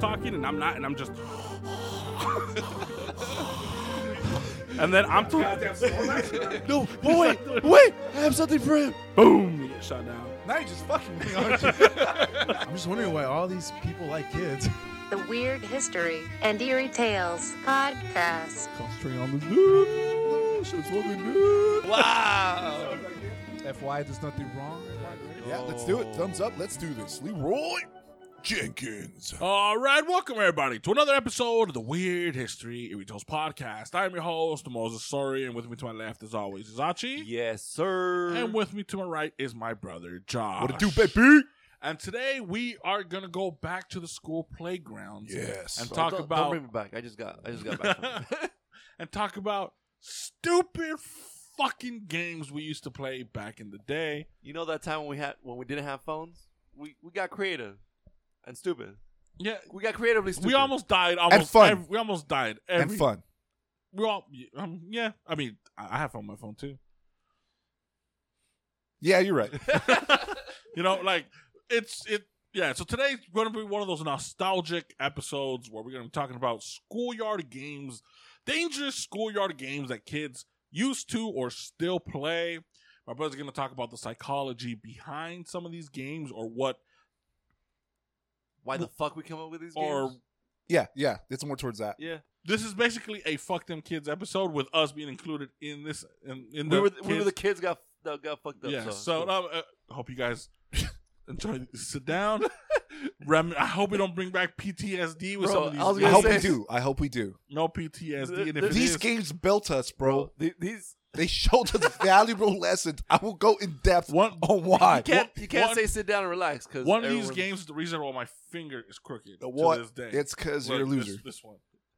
talking and I'm not, and I'm just. and then I'm talking. No, but wait, wait, I have something for him. Boom! You get shot down. Now you're just fucking me, aren't you? I'm just wondering why all these people like kids. The Weird History and Eerie Tales Podcast. Concentrating on the news. Shit's fucking good. Wow. FY, there's nothing wrong. Yeah, let's do it. Thumbs up. Let's do this. Leeroy Jenkins. All right, welcome everybody to another episode of the Weird History Eerie Tales podcast. I'm your host, Moses Sorry, and with me to my left, as always, is Achi. Yes, sir. And with me to my right is my brother, Josh. What it do, baby? And today we are gonna go back to the school playgrounds. Yes. And Don't- talk don't, about Don't bring me back. I just got. I just got back. And talk about stupid fucking games we used to play back in the day. you know that time when we had when we didn't have phones, we we got creative and stupid. Yeah, We got creatively stupid. we almost died. Almost fun. ev- we almost died. Every, And fun. We all. Um, yeah. I mean, I I have on my phone too. Yeah, you're right. You know, like it's it. Yeah. So today's going to be one of those nostalgic episodes where we're going to be talking about schoolyard games, dangerous schoolyard games that kids used to or still play. My brother's going to talk about the psychology behind some of these games or what Why the fuck we come up with these or games? Yeah, yeah. It's more towards that. Yeah, this is basically a fuck them kids episode with us being included in this in, in the we were we kids- were the kids got that got fucked up. yeah so, so, um, uh, hope you guys enjoy sit down Rem- i hope we don't bring back ptsd with Bro, some of these I was I hope say- we do. I hope we do. no ptsd and if it These is- games built us, bro. the- these They showed us valuable lessons. I will go in depth One- on why. you can't you can't one- say sit down and relax because one of these games is the reason why my finger is crooked The to what? this day It's because Look, you're a loser. this, one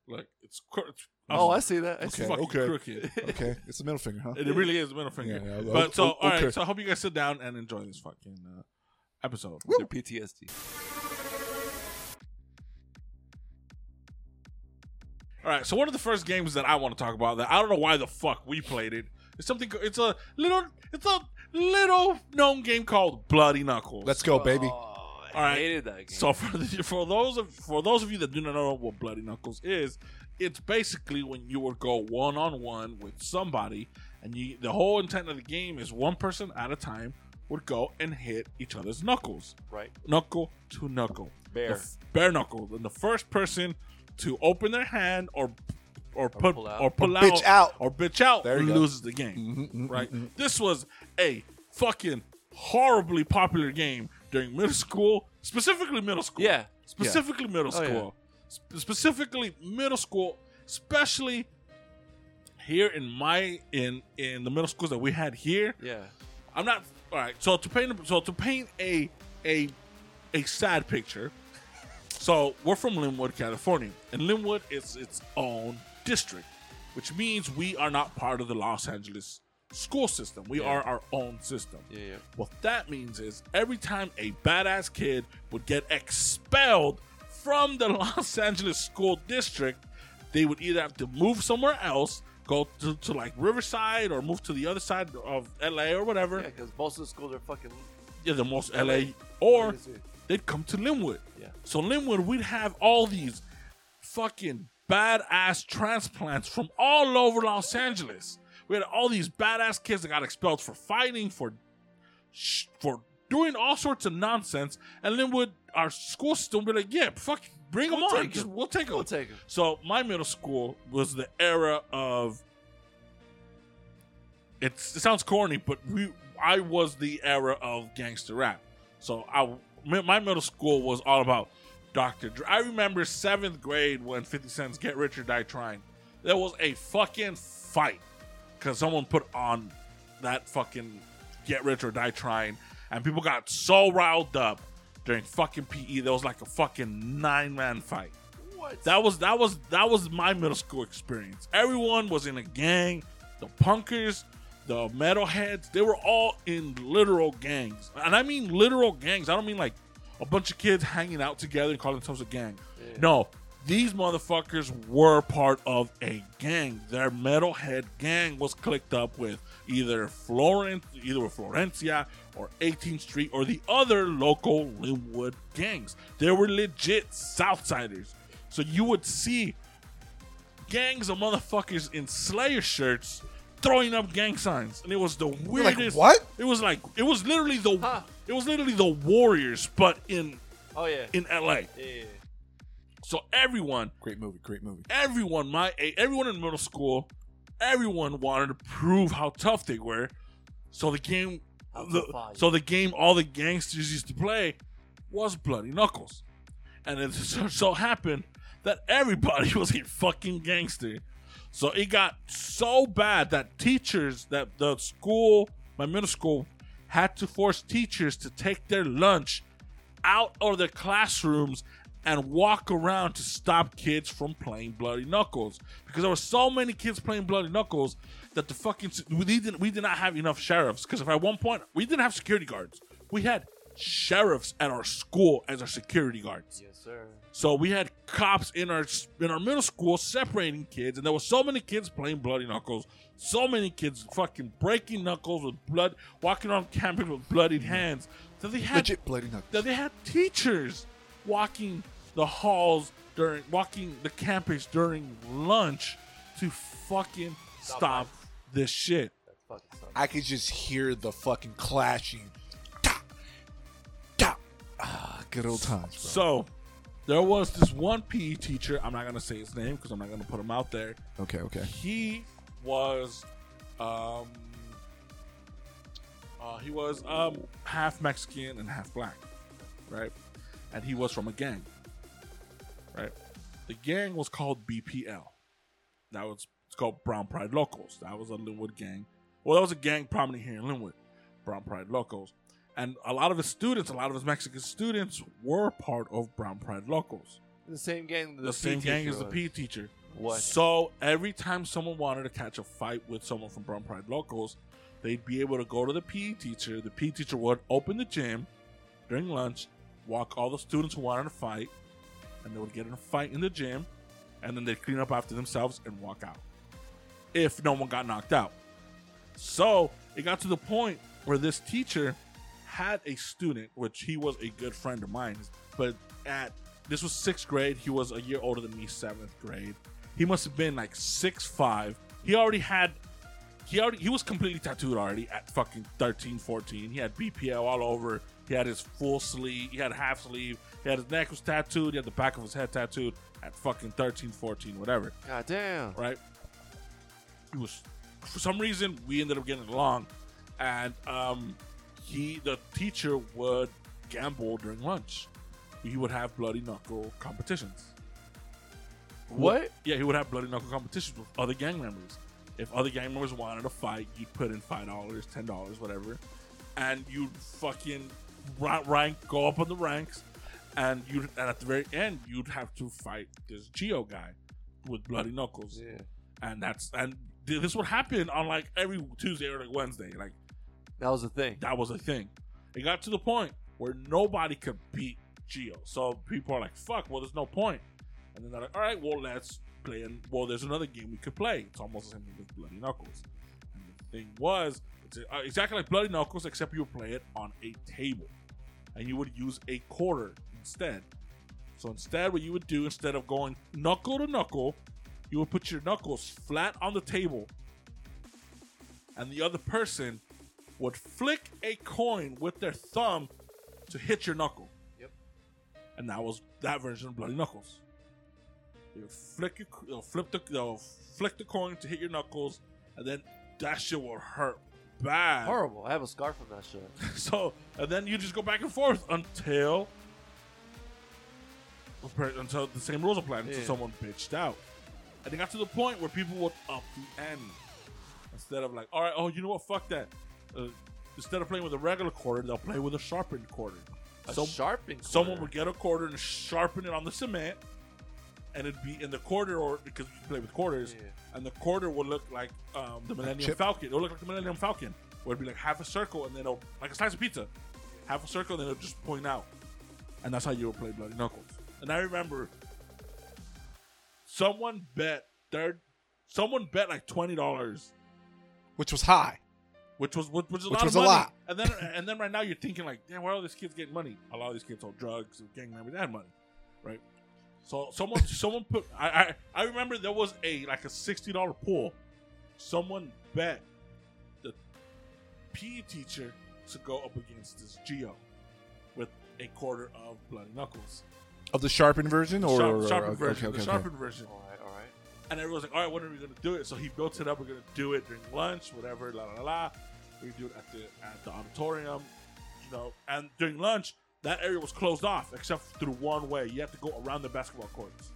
look it's, cro- it's Oh, I see that. I it's see. Okay, fucking okay. crooked Okay, it's a middle finger, huh? it really is a middle finger Yeah, yeah, but o- so o- all right okay. so i hope you guys sit down and enjoy this fucking uh, episode Their PTSD. All right, so one of the first games that I want to talk about that I don't know why the fuck we played it. It's something. It's a little. It's a little known game called Bloody Knuckles. Let's go, baby. Oh, I All right. hated that game. So for the, for those of for those of you that do not know what Bloody Knuckles is, it's basically when you would go one on one with somebody, and you the whole intent of the game is one person at a time would go and hit each other's knuckles, right, knuckle to knuckle, Bare. The f- bare knuckle, and the first person to open their hand or or put pull out. or pull Or out, bitch out. or bitch out There you go. loses the game. Mm-hmm, mm-hmm, mm-hmm. right? This was a fucking horribly popular game during middle school, specifically middle school. Yeah. specifically middle Oh, yeah. school, specifically middle school, especially here in my in in the middle schools that we had here. yeah. I'm not all right. So to paint so to paint a a a sad picture. So we're from Lynwood, California, and Lynwood is its own district, which means we are not part of the Los Angeles school system. We Yeah. are our own system. Yeah, yeah. What that means is every time a badass kid would get expelled from the Los Angeles school district, they would either have to move somewhere else, go to, to like Riverside, or move to the other side of LA or whatever. Yeah, because most of the schools are fucking. Yeah, the most LA, or is it? They'd come to Lynwood. Yeah. So Lynwood, we'd have all these fucking badass transplants from all over Los Angeles. We had all these badass kids that got expelled for fighting, for sh- for doing all sorts of nonsense, and Lynwood, our school system, would be like, yeah, fuck, bring them We'll on, take Just- we'll take them. We'll take 'em. So my middle school was the era of. It's, it sounds corny, but we I was the era of gangster rap. So I my middle school was all about Dr. Dre. I remember seventh grade when 50 Cent's "Get Rich or Die Trying." There was a fucking fight because someone put on that fucking "Get Rich or Die Trying," and people got so riled up during fucking PE. There was like a fucking nine man fight. What? That was that was that was my middle school experience. Everyone was in a gang. The punkers, the metalheads, they were all in literal gangs. And I mean literal gangs. I don't mean like a bunch of kids hanging out together and calling themselves a gang. No, These motherfuckers were part of a gang. Their metalhead gang was clicked up with either Florence, either with Florencia or 18th Street or the other local Lynwood gangs. They were legit Southsiders. So you would see gangs of motherfuckers in Slayer shirts throwing up gang signs, and it was the like, weirdest. what? It was like it was literally the Huh. it was literally the Warriors, but in Oh yeah. in LA. yeah. So everyone, Great movie. Great movie. everyone, my everyone in middle school, everyone wanted to prove how tough they were. So the game, the, tough are you? so the game all the gangsters used to play was Bloody Knuckles, and it so, so happened that everybody was a fucking gangster. So it got so bad that teachers, that the school, my middle school, had to force teachers to take their lunch out of their classrooms and walk around to stop kids from playing Bloody Knuckles. Because there were so many kids playing Bloody Knuckles that the fucking we didn't we did not have enough sheriffs. Because if at one point we didn't have security guards. We had sheriffs at our school as our security guards Yes, sir. so we had cops in our in our middle school separating kids, and there were so many kids playing bloody knuckles. So many kids fucking breaking knuckles with blood, walking around campus with bloodied mm-hmm. hands. That they had Legit bloody knuckles. that they had teachers walking the halls during walking the campus during lunch to fucking Stop stop this shit. That's fucking. I could just hear the fucking clashing. Good old times, bro. So there was this one PE teacher. I'm not gonna say his name because I'm not gonna put him out there. Okay, okay. he was um uh, he was um half Mexican and half black, right? And he was from a gang, right? The gang was called BPL. That was it's called Brown Pride Locals. That was a Lynwood gang. Well, that was a gang prominent here in Lynwood, Brown Pride Locals. And a lot of his students, a lot of his Mexican students, were part of Brown Pride Locals. The same gang. The, same gang as the was. PE teacher. What? So every time someone wanted to catch a fight with someone from Brown Pride Locals, they'd be able to go to the PE teacher. The PE teacher would open the gym during lunch, walk all the students who wanted to fight, and they would get in a fight in the gym, and then they'd clean up after themselves and walk out. If no one got knocked out. So it got to the point where this teacher had a student, which he was a good friend of mine, but at this was sixth grade. He was a year older than me, seventh grade. He must have been like six five. He already had he already he was completely tattooed already at fucking 13, 14. He had BPL all over. He had his full sleeve, he had half sleeve, he had his neck was tattooed, he had the back of his head tattooed at fucking 13, 14, whatever God damn. right? He was for some reason we ended up getting along, and um, he the teacher would gamble during lunch. He would have bloody knuckle competitions. What? Yeah, he would have bloody knuckle competitions with other gang members. If other gang members wanted to fight, you'd put in five dollars, ten dollars, whatever, and you'd fucking rank, go up on the ranks, and you and at the very end you'd have to fight this Geo guy with bloody knuckles Yeah. and that's and this would happen on like every Tuesday or like Wednesday. Like That was a thing. that was a thing. It got to the point where nobody could beat Geo. So people are like, "Fuck!" Well, there's no point. And then they're like, "All right, well, let's play." And well, there's another game we could play. It's almost the same thing with Bloody Knuckles. And the thing was, it's uh, exactly like Bloody Knuckles, except you play it on a table, and you would use a quarter instead. So instead, what you would do instead of going knuckle to knuckle, you would put your knuckles flat on the table, and the other person would flick a coin with their thumb to hit your knuckle. Yep. And that was that version of Bloody Knuckles. They would flick your, they'll flip the, they'll flick the coin to hit your knuckles, and then that shit will hurt bad. Horrible. I have a scar from that shit. So, and then you just go back and forth until until the same rules apply until Yeah. someone bitched out. And it got to the point where people would up the ante instead of like, all right, oh, you know what, fuck that. Uh, instead of playing with a regular quarter, they'll play with a sharpened quarter. A So- sharpened. Someone quarter. would get a quarter and sharpen it on the cement, and it'd be in the quarter, or because you play with quarters, Yeah. and the quarter would look like um, the Millennium chip. Falcon. It'll look like the Millennium Falcon, where it'd be like half a circle, and then it'll like a slice of pizza, half a circle, and then it'll just point out, and that's how you would play Bloody Knuckles. And I remember someone bet third. Someone bet like twenty dollars, Which was high. Which was which was a Which lot was of a money. lot. And then and then right now you're thinking like, damn, where are all these kids getting money? A lot of these kids sold drugs and gang members. They had money, right? So someone someone put. I, I I remember there was a like a sixty dollar pool. Someone bet the PE teacher to go up against this Geo with a quarter of Bloody Knuckles. Of the sharpened version or, Sharp, or- sharpened okay, version. okay, the okay. sharpened version. All right, all right. And everyone's like, all right, when are we going to do it? So he built it up. We're going to do it during lunch, whatever, la la la. We do it at the at the auditorium, you know. And during lunch, that area was closed off except through one way. You had to go around the basketball courts,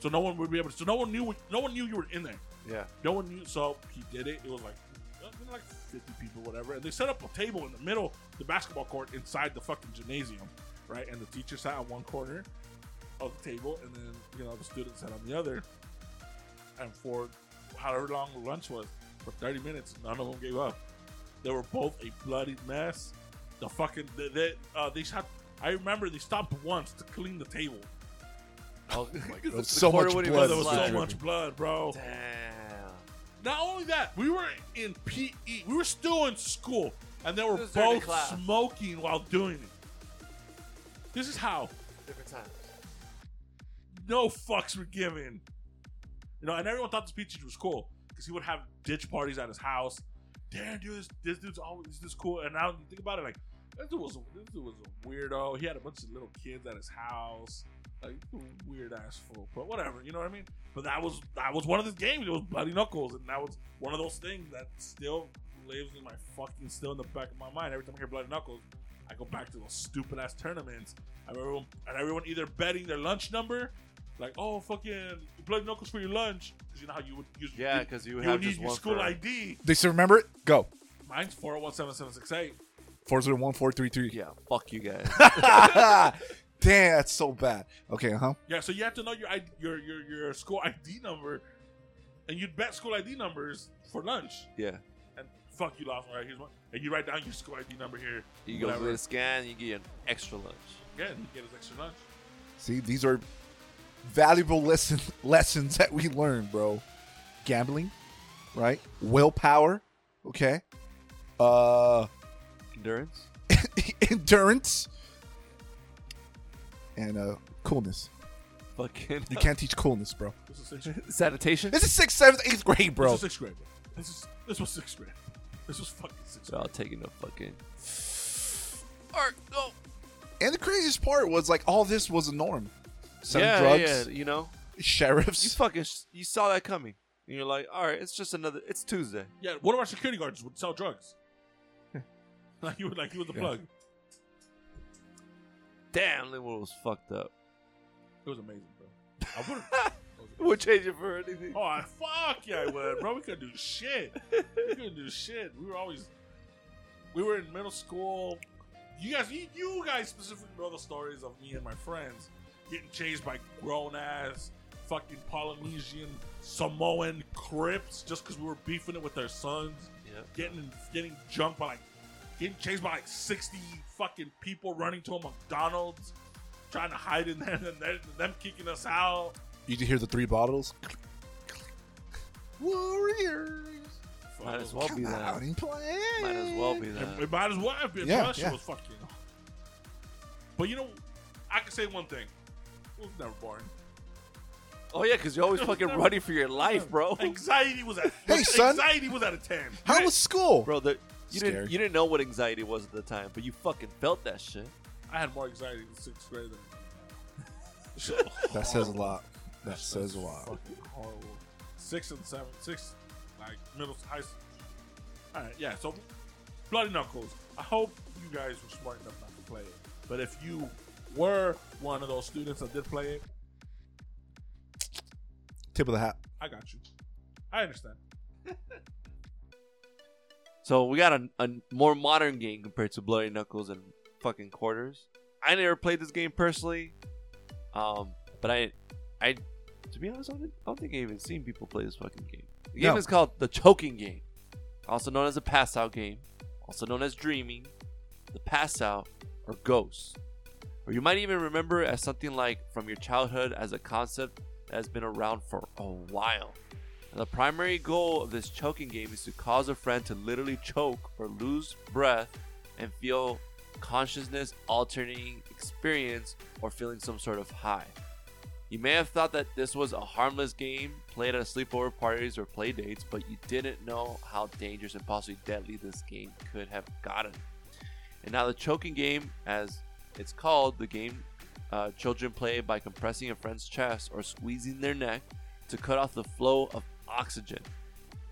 so no one would be able to. So no one knew. No one knew you were in there. Yeah. No one knew. So he did it. It was like uh, like 50 people, whatever. And they set up a table in the middle, of the basketball court inside the fucking gymnasium, right? And the teacher sat on one corner of the table, and then you know the students sat on the other. And for however long lunch was, for 30 minutes, none of them gave up. They were both a bloody mess. The fucking they, they, uh, they shot. I remember they stopped once to clean the table. Oh, There was so much Bro, blood. there was so Blood. much blood, bro. Damn. Not only that, we were in PE. We were still in school, and they were This is during the both class. smoking while doing it. This is how Different times. no fucks were given. You know, and everyone thought this PE teacher was cool because he would have ditch parties at his house. Damn, dude, this, this dude's always this cool. And now you think about it, like this dude was a, this dude was a weirdo. He had a bunch of little kids at his house, like weird ass fool. But whatever, you know what I mean. But that was that was one of his games. It was Bloody Knuckles, and that was one of those things that still lives in my fucking still in the back of my mind. Every time I hear Bloody Knuckles, I go back to those stupid ass tournaments. And everyone, and everyone either betting their lunch number, like, oh fucking Bloody Knuckles for your lunch, because you know how you would use Yeah, because you would you have would need just your school ID. They still remember it? Go. Mine's four zero one seven seven six eight. 401 Yeah, fuck you guys. Damn, that's so bad. Okay, huh? Yeah, so you have to know your ID, your your your school ID number, and you'd bet school ID numbers for lunch. yeah. And fuck, you lost one. Right, here's one. And you write down your school ID number here. You go whatever. to the scan, you get an extra lunch. Yeah, and you get an extra lunch. See, these are valuable lesson, lessons that we learned, bro. Gambling, right? Willpower, okay? Uh Endurance. endurance and uh coolness. Fucking You can't teach coolness, bro. This is sixth sanitation. This is sixth, seventh, eighth grade, bro. This is sixth grade. Bro. This is this was sixth grade. This was fucking sixth So grade. I'll take it no fucking. Alright, go. And the craziest part was like all this was a norm. Selling yeah, drugs, yeah. You know, sheriffs. you sheriffs. fucking, sh- you saw that coming, and you're like, all right, it's just another. It's Tuesday. Yeah, one of our security guards would sell drugs. like he would, like he was the Yeah. plug. Damn, Lynwood was fucked up. It was amazing, bro. I would. Would change it for anything. Oh, I- fuck yeah, I would, bro. We couldn't do shit. We couldn't do shit. We were always, we were in middle school. You guys, you, you guys specifically know the stories of me and my friends getting chased by grown ass fucking Polynesian Samoan Crips just because we were beefing it with their sons. Yeah. Getting getting jumped by like getting chased by like sixty fucking people running to a McDonald's, trying to hide in there, and then them kicking us out. You can hear the three bottles. Warriors, Might as well come be out that. and play. Might as well be that. it might as well have been. Yeah, bro. That shit yeah. was fucking. But you know, I can say one thing: it was never born. Oh yeah, because you're always fucking running for your life, bro. Anxiety was at Hey, son. Anxiety was at a ten. How was school? Bro, the, you Scary. didn't you didn't know what anxiety was at the time, but you fucking felt that shit. I had more anxiety in sixth grade than. Shit was That says a horrible. lot. That says a lot. Fucking horrible. Six and seven, six, like middle high. school. All right, yeah. So, Bloody Knuckles. I hope you guys were smart enough not to play it. But if you were one of those students that did play it, Tip of the hat. I got you. I understand. So we got a, a more modern game compared to Bloody Knuckles and fucking Quarters. I never played this game personally, um, but I, I, to be honest, I don't, I don't think I even seen people play this fucking game. The game No. is called the Choking Game, also known as the Pass Out Game, also known as Dreaming, the Pass Out, or Ghost. Or you might even remember as something like from your childhood as a concept that has been around for a while. And the primary goal of this choking game is to cause a friend to literally choke or lose breath and feel consciousness alternating experience or feeling some sort of high. You may have thought that this was a harmless game played at sleepover parties or play dates, but you didn't know how dangerous and possibly deadly this game could have gotten. And now the choking game, as it's called, the game uh, children play by compressing a friend's chest or squeezing their neck to cut off the flow of oxygen.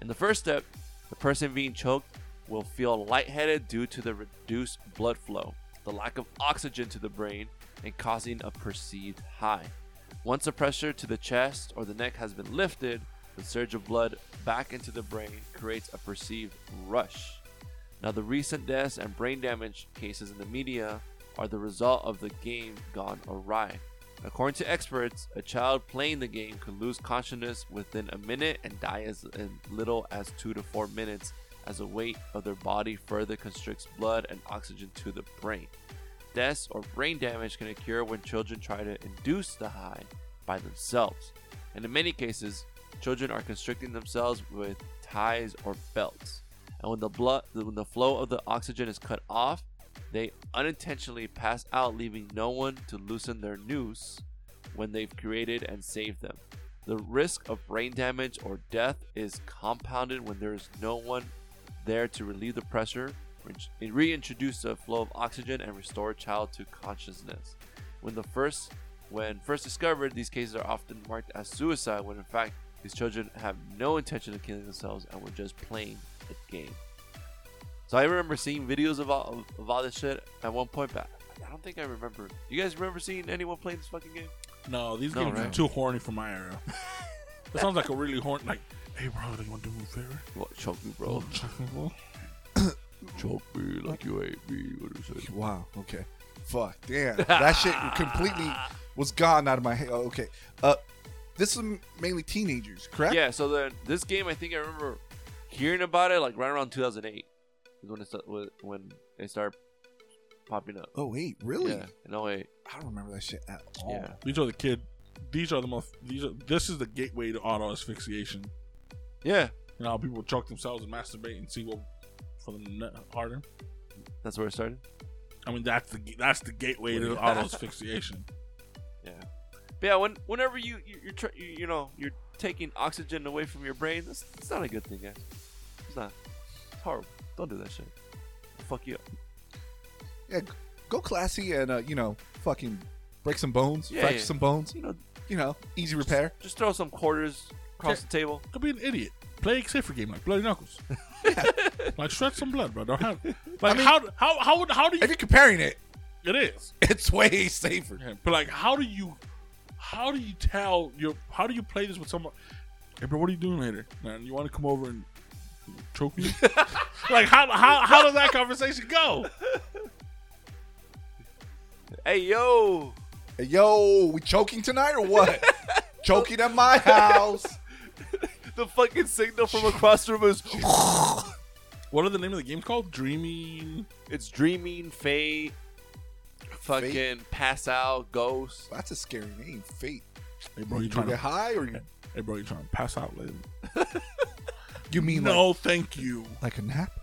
In the first step, the person being choked will feel lightheaded due to the reduced blood flow, the lack of oxygen to the brain, and causing a perceived high. Once the pressure to the chest or the neck has been lifted, the surge of blood back into the brain creates a perceived rush. Now, the recent deaths and brain damage cases in the media are the result of the game gone awry. According to experts, a child playing the game could lose consciousness within a minute and die as little as two to four minutes as the weight of their body further constricts blood and oxygen to the brain. Deaths or brain damage can occur when children try to induce the high by themselves. And in many cases, children are constricting themselves with ties or belts. And when the blood when the flow of the oxygen is cut off, they unintentionally pass out leaving no one to loosen their noose when they've created and saved them. The risk of brain damage or death is compounded when there is no one there to relieve the pressure, reintroduce the flow of oxygen, and restore a child to consciousness. When the first, when first discovered, these cases are often marked as suicide, when in fact these children have no intention of killing themselves and were just playing a game. So I remember seeing videos of all, of all this shit at one point, but I don't think I remember. You guys remember seeing anyone playing this fucking game? No, these No, games are right? too horny for my era. that sounds like a really horny. Like, hey, bro, do you want to do me a favor? What, choke me, bro. Check me, bro. choke me like you hate me. What is it? Wow. Okay. Fuck. Damn. That shit completely was gone out of my head. Oh, okay. Uh, this is mainly teenagers, correct? Yeah, so then this game, I think I remember hearing about it like right around 2008 is when it sta- when it started popping up. Oh wait, really? Yeah, in 08. I don't remember that shit at all. Yeah. These are the kid. These are the most. These are. This is the gateway to auto asphyxiation. Yeah, You know, how people choke themselves and masturbate and see what for them to harder. that's where it started. I mean, that's the that's the gateway to auto asphyxiation. Yeah. But yeah, when whenever you you you're tr- you, you know you're taking oxygen away from your brain, that's, that's not a good thing, guys. It's not. It's horrible. Don't do that shit. It'll fuck you up. Yeah. Go classy and uh, you know, fucking break some bones, Yeah, fracture yeah. some bones. You know, You know, easy repair. just throw some quarters across the table. Don't be an idiot. Play a safer game like Bloody Knuckles. like shred some blood, bro. Don't have. Like how how how would- how do you? If you're comparing it, It is. it's way safer. Yeah, But like, how do you, how do you tell your, how do you play this with someone? Hey, bro, what are you doing later? Man, you want to come over and choke me? like, how how how does that conversation go? Hey yo, Hey, yo, we choking tonight or what? choking at my house. the fucking signal from across the room is What are the name of the games called? Dreaming. it's dreaming, fate, fucking pass out, ghost. That's a scary name. Fate. Hey, bro, you you trying trying to to? get high or you, Hey, bro, you trying to pass out later? You mean like, No, thank you. like a nap?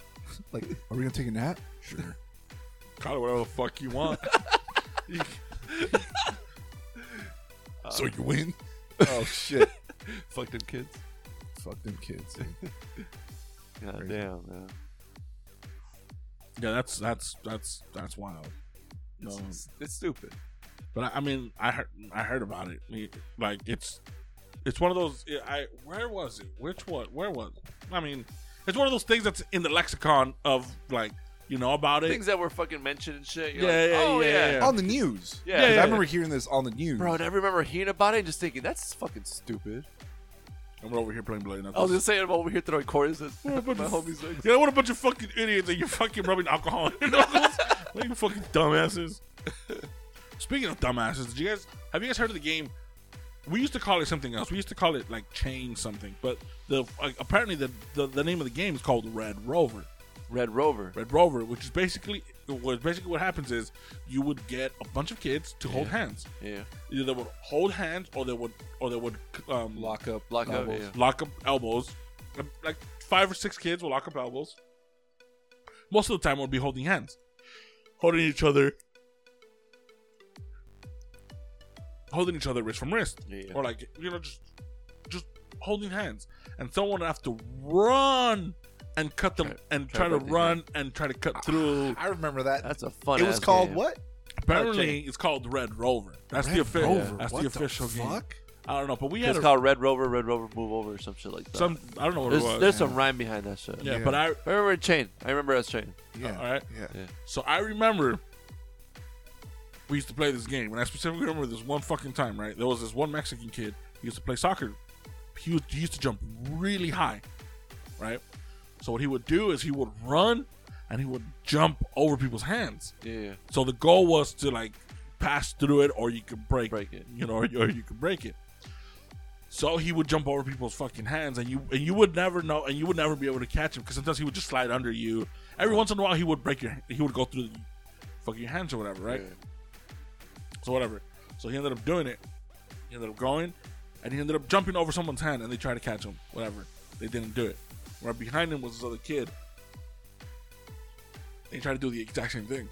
Like, are we gonna take a nap? Sure. Call it whatever the fuck you want. So you win? Oh, oh shit! Fuck them kids. Fuck them kids. dude. God Crazy. damn, man. yeah, that's that's that's that's wild. No, It's, it's stupid. But I, I mean, I heard I heard about it. Like it's it's one of those. I where was it? Which one? Where was? It? I mean, it's one of those things that's in the lexicon of like you know about it. Things that were fucking mentioned and shit. You're Yeah, like, yeah, oh, yeah, yeah. on the news. Yeah, 'Cause yeah, I remember hearing this on the news. Bro, and I remember hearing about it and just thinking, that's fucking stupid. and we're over here playing Bloody I was Knuckles. just saying, I'm over here throwing quarters at What a my of- homies. Like, yeah, what a bunch of fucking idiots and you're fucking rubbing alcohol in your knuckles. like you fucking dumbasses. Speaking of dumbasses, did you guys have you guys heard of the game? We used to call it something else. We used to call it like chain something, but the like, apparently the, the the name of the game is called Red Rover. Red Rover. Red Rover, which is basically what basically what happens is you would get a bunch of kids to hold hands. Yeah. Either they would hold hands or they would or they would um, Lock up. Lock up. elbows. Yeah. lock up elbows. Like five or six kids will lock up elbows. Most of the time, we'll be holding hands, holding each other, holding each other wrist from wrist, Yeah. or like you know just just holding hands, and someone would have to run and cut them Try- and try try to breaking run and try to cut through. I remember that. That's a fun. it was called game. what? Apparently, it's called Red Rover. That's the official. Rover. That's What the official game. fuck? I don't know, but we had It's a, called Red Rover, Red Rover, Move Over, or some shit like that. some. I don't know what there's it was. there's some rhyme behind that shit. yeah, Yeah. but I I remember Chain. I remember as Chain. Yeah. all right. Yeah. Yeah. So I remember we used to play this game, and I specifically remember this one fucking time. Right, there was this one Mexican kid. He used to play soccer. He, was, he used to jump really high, right? So what he would do is he would run and he would jump over people's hands. Yeah. So the goal was to like pass through it, or you could break, Break it. you know, or, or you could break it. So he would jump over people's fucking hands, and you and you would never know, and you would never be able to catch him because sometimes he would just slide under you. Every once in a while, he would break your, he would go through the fucking your hands or whatever, right? So whatever. So he ended up doing it. He ended up going, and he ended up jumping over someone's hand, and they tried to catch him. Whatever. They didn't do it. Right behind him was this other kid. He tried to do the exact same thing.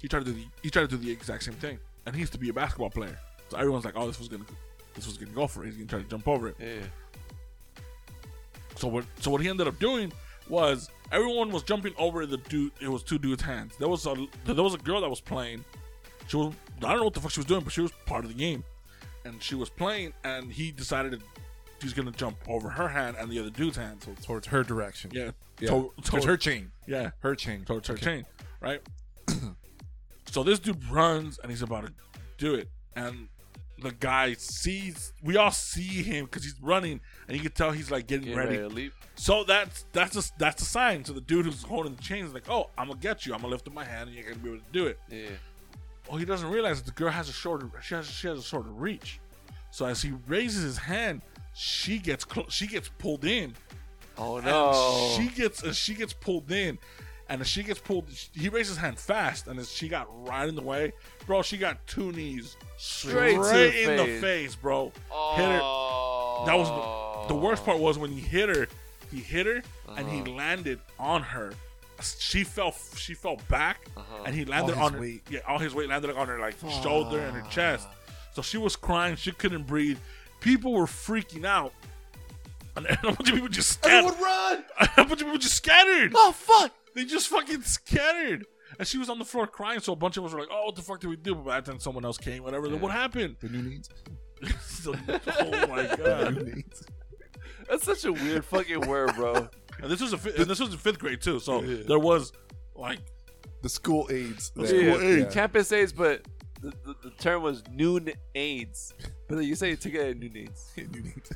He tried to do the he tried to do the exact same thing, and he used to be a basketball player. So everyone's like, "Oh, this was gonna this was gonna go for it. He's gonna try to jump over it." Yeah. So what? So what he ended up doing was everyone was jumping over the dude. It was two dudes' hands. There was a there was a girl that was playing. She was I don't know what the fuck she was doing, but she was part of the game, and she was playing. And he decided that he's gonna jump over her hand and the other dude's hand. So Towards her direction. yeah, Yeah. to- Towards toward- her chain. yeah, Her chain. towards her Okay. chain, right? so this dude runs and he's about to do it, and the guy sees. We all see him because he's running, and you can tell he's like getting Get ready. ready. So that's that's a, that's a sign. So the dude who's holding the chain is like, "Oh, I'm gonna get you. I'm gonna lift up my hand, and you're gonna be able to do it." Yeah. Well, he doesn't realize that the girl has a shorter. She has she has a shorter reach. So as he raises his hand, she gets clo- she gets pulled in. Oh no. she gets as she gets pulled in, and as she gets pulled, he raises his hand fast, and as she got right in the way, bro, she got two knees straight, Straight in the face. face, bro. Hit her. oh. That was the, the worst part was when he hit her. He hit her and he Uh-huh. landed on her. She fell. She fell back, Uh-huh. and he landed his on her. weight. Yeah, all his weight landed on her like shoulder and her chest. So she was crying. She couldn't breathe. People were freaking out, and a bunch of people just scattered. Everyone run! a bunch of people just scattered. Oh fuck. They just fucking scattered. And she was on the floor crying, so a bunch of us were like, "Oh, what the fuck did we do?" But then someone else came, whatever. Then Yeah. What happened? The new needs. So- oh my god! New needs. That's such a weird fucking word, bro. And this was a fi- and this was in fifth grade too. So Yeah. there was like The school aides. The there. school aides. Campus aides, but the, the, the term was noon aides. But you say it together, noon aides. New needs.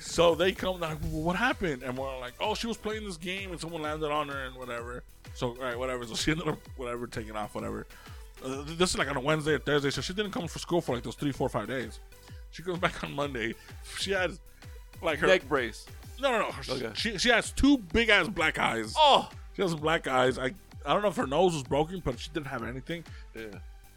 so they come like well, what happened? And we're like, oh, she was playing this game and someone landed on her and whatever. So all right, whatever. So she ended up whatever taking off, whatever. Uh, this is like on a Wednesday or Thursday, so she didn't come for school for like those three, four, five days. She comes back on Monday. She has like her Neck brace. No, no, no. Okay. She she has two big ass black eyes. Oh. She has black eyes. I I don't know if her nose was broken, but she didn't have anything. Yeah.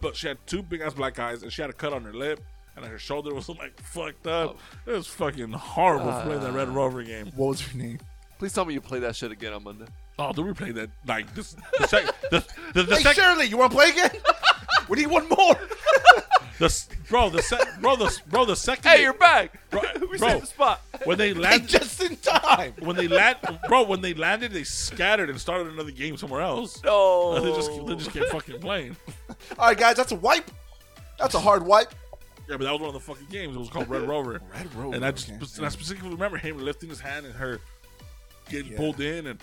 but she had two big ass black eyes and she had a cut on her lip and her shoulder was like fucked up. Oh. It was fucking horrible playing that Red Ah. Rover game. What was her name? Please tell me you play that shit again on Monday. Oh, do we play that like this? The sec, the the, the, Hey, sec, Shirley, you want to play again? we need one more. the bro the sec, bro the bro the second Hey, they- you're back. Bro- we bro. the spot. when they landed just in time. when they land bro when they landed they scattered and started another game somewhere else. No. they just they just kept fucking playing. All right, guys, that's a wipe. That's a hard wipe. Yeah, but that was one of the fucking games. It was called Red Rover. Red Rover, And I just okay. and I specifically remember him lifting his hand and her getting Yeah. pulled in and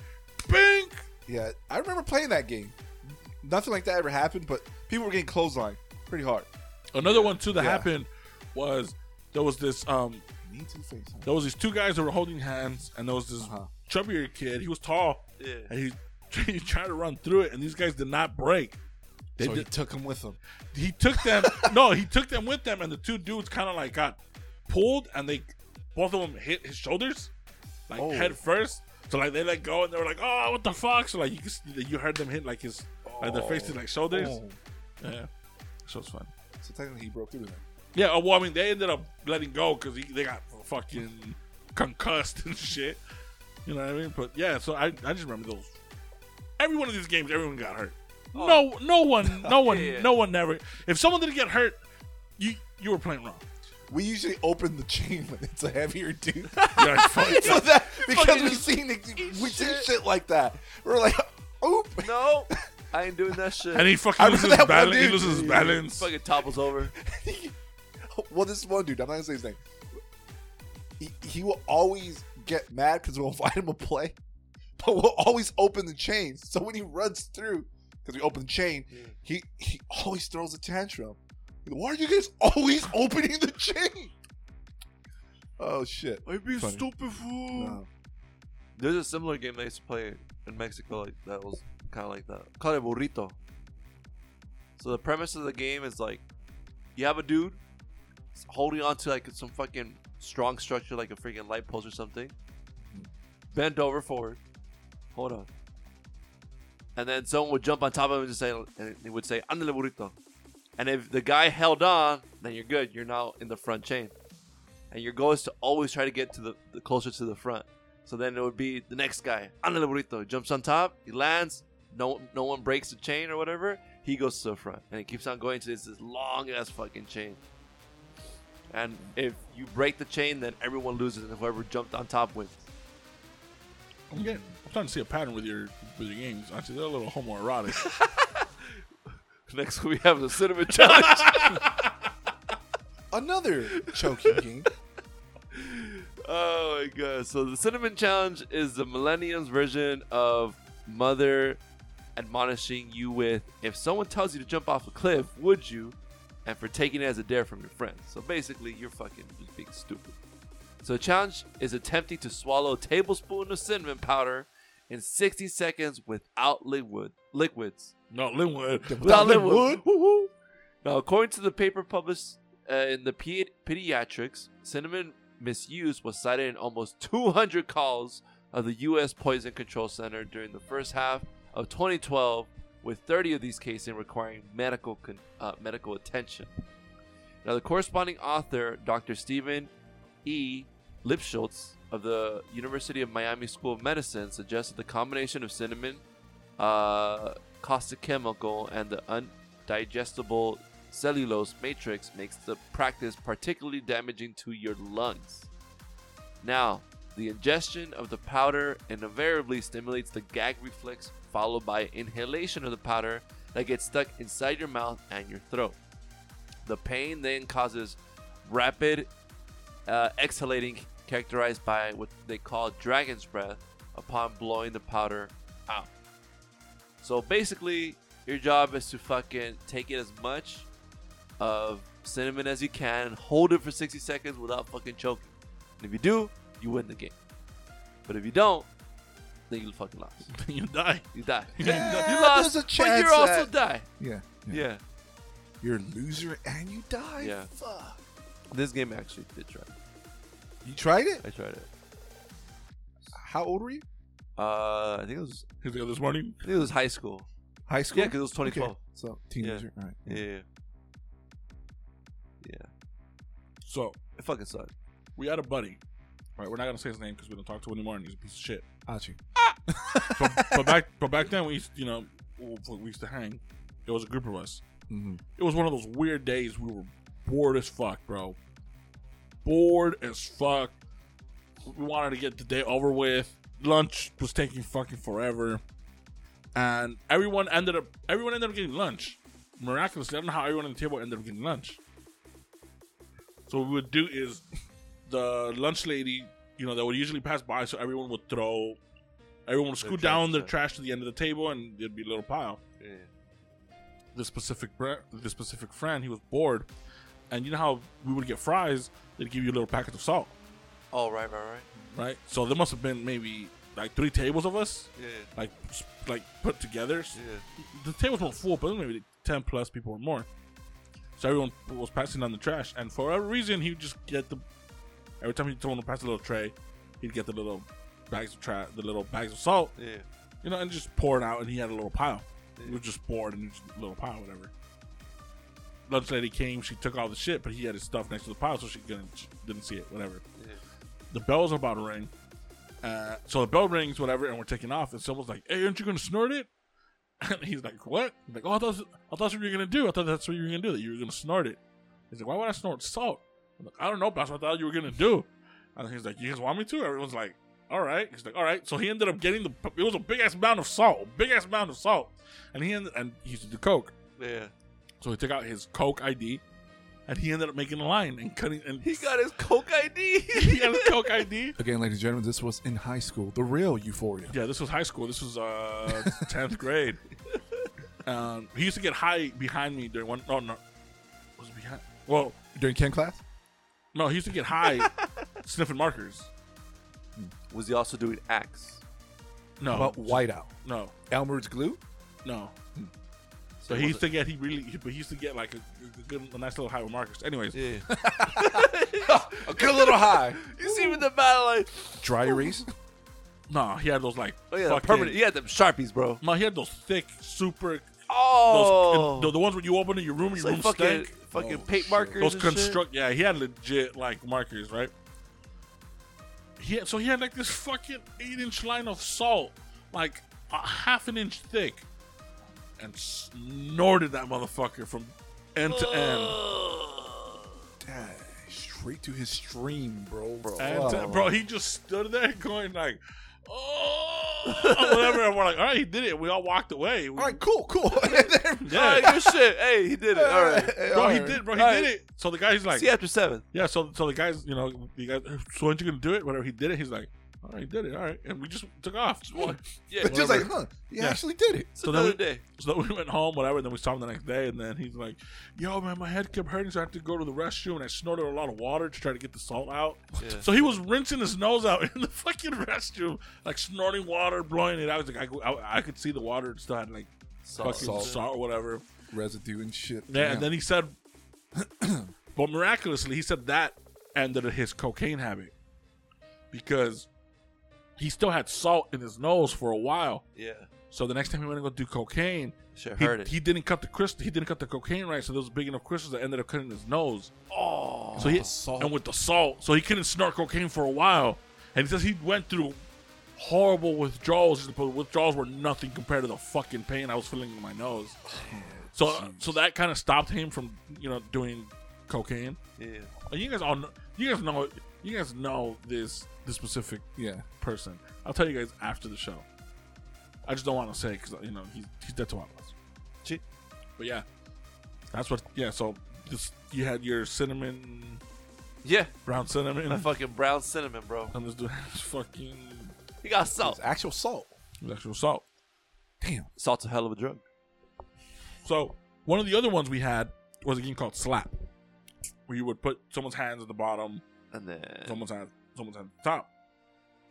bing. Yeah, I remember playing that game. Nothing like that ever happened, but people were getting clothesline pretty hard. Another one too that Yeah. happened was there was this um Need to face. Huh? there was these two guys that were holding hands and there was this Uh-huh. chubbier kid. He was tall Yeah. and he he tried to run through it and these guys did not break. They So he took him with him. he took them no he took them with them and the two dudes kind of like got pulled and they both of them hit his shoulders like Oh. head first. So like they let go and they were like, "Oh, what the fuck?" So like you you heard them hit like his like their faces, like shoulders. Oh. Yeah, so it's fun. So technically, he broke through then. Yeah, oh, well, I mean, they ended up letting go because they got fucking concussed and shit. You know what I mean? But yeah, so I, I just remember those. Every one of these games, everyone got hurt. No, no one, no one, Yeah. no one never. If someone didn't get hurt, you you were playing wrong. We usually open the chain when it's a heavier dude. Yeah, fuck so that, because we've seen it, eat we see shit. shit like that. We're like, oop. No, I ain't doing that shit. And he fucking remember loses his that one balance. He dude. loses his balance. fucking topples over. well, this one dude, I'm not gonna say his name. He, he will always get mad because we'll invite him to play, but we'll always open the chain. So when he runs through, because we open the chain, he he always throws a tantrum. Why are you guys always opening the chain? Oh shit! I be Funny. stupid fool. No. There's a similar game I used to play in Mexico like that was kind of like that. Called it burrito. So the premise of the game is like, you have a dude holding on to like some fucking strong structure, like a freaking light post or something. Bent over forward. Hold on. And then someone would jump on top of him and say, and he would say, "Andale burrito." And if the guy held on, then you're good. You're now in the front chain and your goal is to always try to get to the, the closer to the front. So then it would be the next guy, Andale burrito, jumps on top, he lands, no no one breaks the chain or whatever, he goes to the front, and it keeps on going to this, this long ass fucking chain. And if you break the chain, then everyone loses, and whoever jumped on top wins. I'm getting, I'm starting to see a pattern with your with your games. Actually, they're a little homoerotic. Next we have the cinnamon challenge. Another choking game. Oh my god! So the cinnamon challenge is the millennium's version of mother admonishing you with, "If someone tells you to jump off a cliff, would you?" And for taking it as a dare from your friends. So basically, you're fucking just being stupid. So the challenge is attempting to swallow a tablespoon of cinnamon powder in 60 seconds without liquid liquids. no, Lynwood. Without Lynwood? Lynwood. Woo-hoo. Now, according to the paper published uh, in the Pe- Pediatrics, cinnamon misuse was cited in almost 200 calls of the U.S. Poison Control Center during the first half of 2012, with 30 of these cases requiring medical con- uh, medical attention. Now, the corresponding author, Dr. Stephen E. Lipschultz of the University of Miami School of Medicine, suggested the combination of cinnamon, uh, caustic chemical, and the undigestible cellulose matrix makes the practice particularly damaging to your lungs. Now, the ingestion of the powder invariably stimulates the gag reflex, followed by inhalation of the powder that gets stuck inside your mouth and your throat. The pain then causes rapid uh, exhalating, characterized by what they call dragon's breath upon blowing the powder out. So basically, your job is to fucking take it as much of cinnamon as you can and hold it for 60 seconds without fucking choking. And if you do, you win the game. But if you don't, then you fucking lost. you die. You die. Yeah, you lost, there's a but you also that- die. Yeah. Yeah. You're a loser and you die. Yeah. Fuck. This game actually did try. You tried it? I tried it. How old were you? Uh, I think it was. He's like, this morning. I think it was high school. High school? Yeah, because it was 2012. Okay. So teenager. All right. Yeah. Yeah. Yeah. So It fucking sucked. we had a buddy. Right, we're not gonna say his name because we don't talk to him anymore, and he's a piece of shit. Achi. But, but back, but back then we used, you know, we used to hang. It was a group of us. Mm-hmm. It was one of those weird days. We were bored as fuck, bro. Bored as fuck. We wanted to get the day over with. Lunch was taking fucking forever, and everyone ended up everyone ended up getting lunch. Miraculously, I don't know how everyone on the table ended up getting lunch. So what we would do is the lunch lady, you know, that would usually pass by, so everyone would throw, everyone would scoot down their trash to the end of the table, and there'd be a little pile Yeah. the specific bre- the specific friend he was bored and you know how we would get fries they'd give you a little packet of salt Oh, right, right, right. right so there must have been maybe like three tables of us Yeah. like s- like put together Yeah. the tables weren't full but maybe 10 plus people or more so everyone was passing down the trash and for a reason he would just get the every time he someone would pass a little tray he'd get the little bags of tra- the little bags of salt, Yeah. you know, and just pour it out. And he had a little pile. He Yeah. was just poured in a little pile, whatever. Lunch lady came. She took all the shit, but he had his stuff next to the pile, so she couldn't, she didn't see it. Whatever. Yeah. The bell's are about to ring. Uh, so the bell rings, whatever, and we're taking off. And someone's like, "Hey, aren't you gonna snort it?" And he's like, "What?" He's like, "Oh, I thought, I thought that's what you were gonna do. I thought that's what you were gonna do. That you were gonna snort it." He's like, "Why would I snort salt?" I'm like, "I don't know. But that's what I thought you were gonna do." And he's like, "You guys want me to?" Everyone's like, "All right." He's like, "All right." So he ended up getting the. It was a big ass amount of salt, big ass amount of salt, and he ended and he used to do coke. Yeah. So he took out his coke ID, and he ended up making a line and cutting. And He got his Coke ID. he got his coke ID. Again, ladies and gentlemen, this was in high school. The real Euphoria. Yeah, this was high school. This was uh tenth grade. Um, he used to get high behind me during one. No, no, was it behind? Well, During Ken class? No, he used to get high sniffing markers. Was he also doing Axe? No, About whiteout. no, Elmer's glue? no. Hmm. So So he it used to get he really, but he used to get like a, a good, a nice little high with markers. Anyways, Yeah. A good little high. you see him in the battle like, Dry erase? no, he had those like oh yeah, fucking, permanent. He had them sharpies, bro. No, he had those thick, super. Oh, Those, the, the ones when you open in your room, It's your like room fucking stank. Fucking Oh, paint shit. markers. Those and shit. construct, yeah, he had legit like markers, right? He had, so he had like this fucking eight inch line of salt, like a half an inch thick, and snorted that motherfucker from end to end. Dang, straight to his stream, bro. bro. And to- bro, he just stood there going like, oh, whatever. And we're like, all right, he did it. We all walked away. We- All right, cool, cool. yeah, Alright, good shit. Hey, he did it. All right. bro, he did, bro, he All did right. it. So the guy's like, See you after seven. Yeah, so so the guys, you know, the guys, so aren't you gonna do it? Whatever he did it, he's like, all right, he did it, all right, and we just took off. Yeah. It's just like, huh? He Yeah. actually did it. It's So then another we- day. So then we went home, whatever. And then we saw him the next day, and then he's like, "Yo, man, my head kept hurting, so I had to go to the restroom, and I snorted a lot of water to try to get the salt out." Yeah. So he was rinsing his nose out in the fucking restroom, like snorting water, blowing it out. I was like, I, I, I could see the water still had like Salt. fucking Salt. salt or whatever. Residue and shit. Yeah, Damn. and then he said, but miraculously, he said that ended his cocaine habit because he still had salt in his nose for a while. Yeah. So the next time he went to go do cocaine, Should he, heard it. he didn't cut the crystal. He didn't cut the cocaine right, so there was big enough crystals that ended up cutting his nose. oh. So he salt. and with the salt, so he couldn't snort cocaine for a while. And he says he went through horrible withdrawals. The withdrawals were nothing compared to the fucking pain I was feeling in my nose. So so that kind of stopped him from you know doing cocaine. Yeah. And you guys all know, you guys know you guys know this this specific yeah. person. I'll tell you guys after the show. I just don't want to say because you know he's he's dead to all of us. Gee. But yeah, that's what. Yeah, so this you had your cinnamon, Yeah. brown cinnamon, That fucking brown cinnamon, bro. and this dude has fucking He got It's salt. actual salt. actual salt. Damn. Salt's a hell of a drug. So one of the other ones we had was a game called Slap, where you would put someone's hands at the bottom, And then. someone's hand, someone's hand at the top.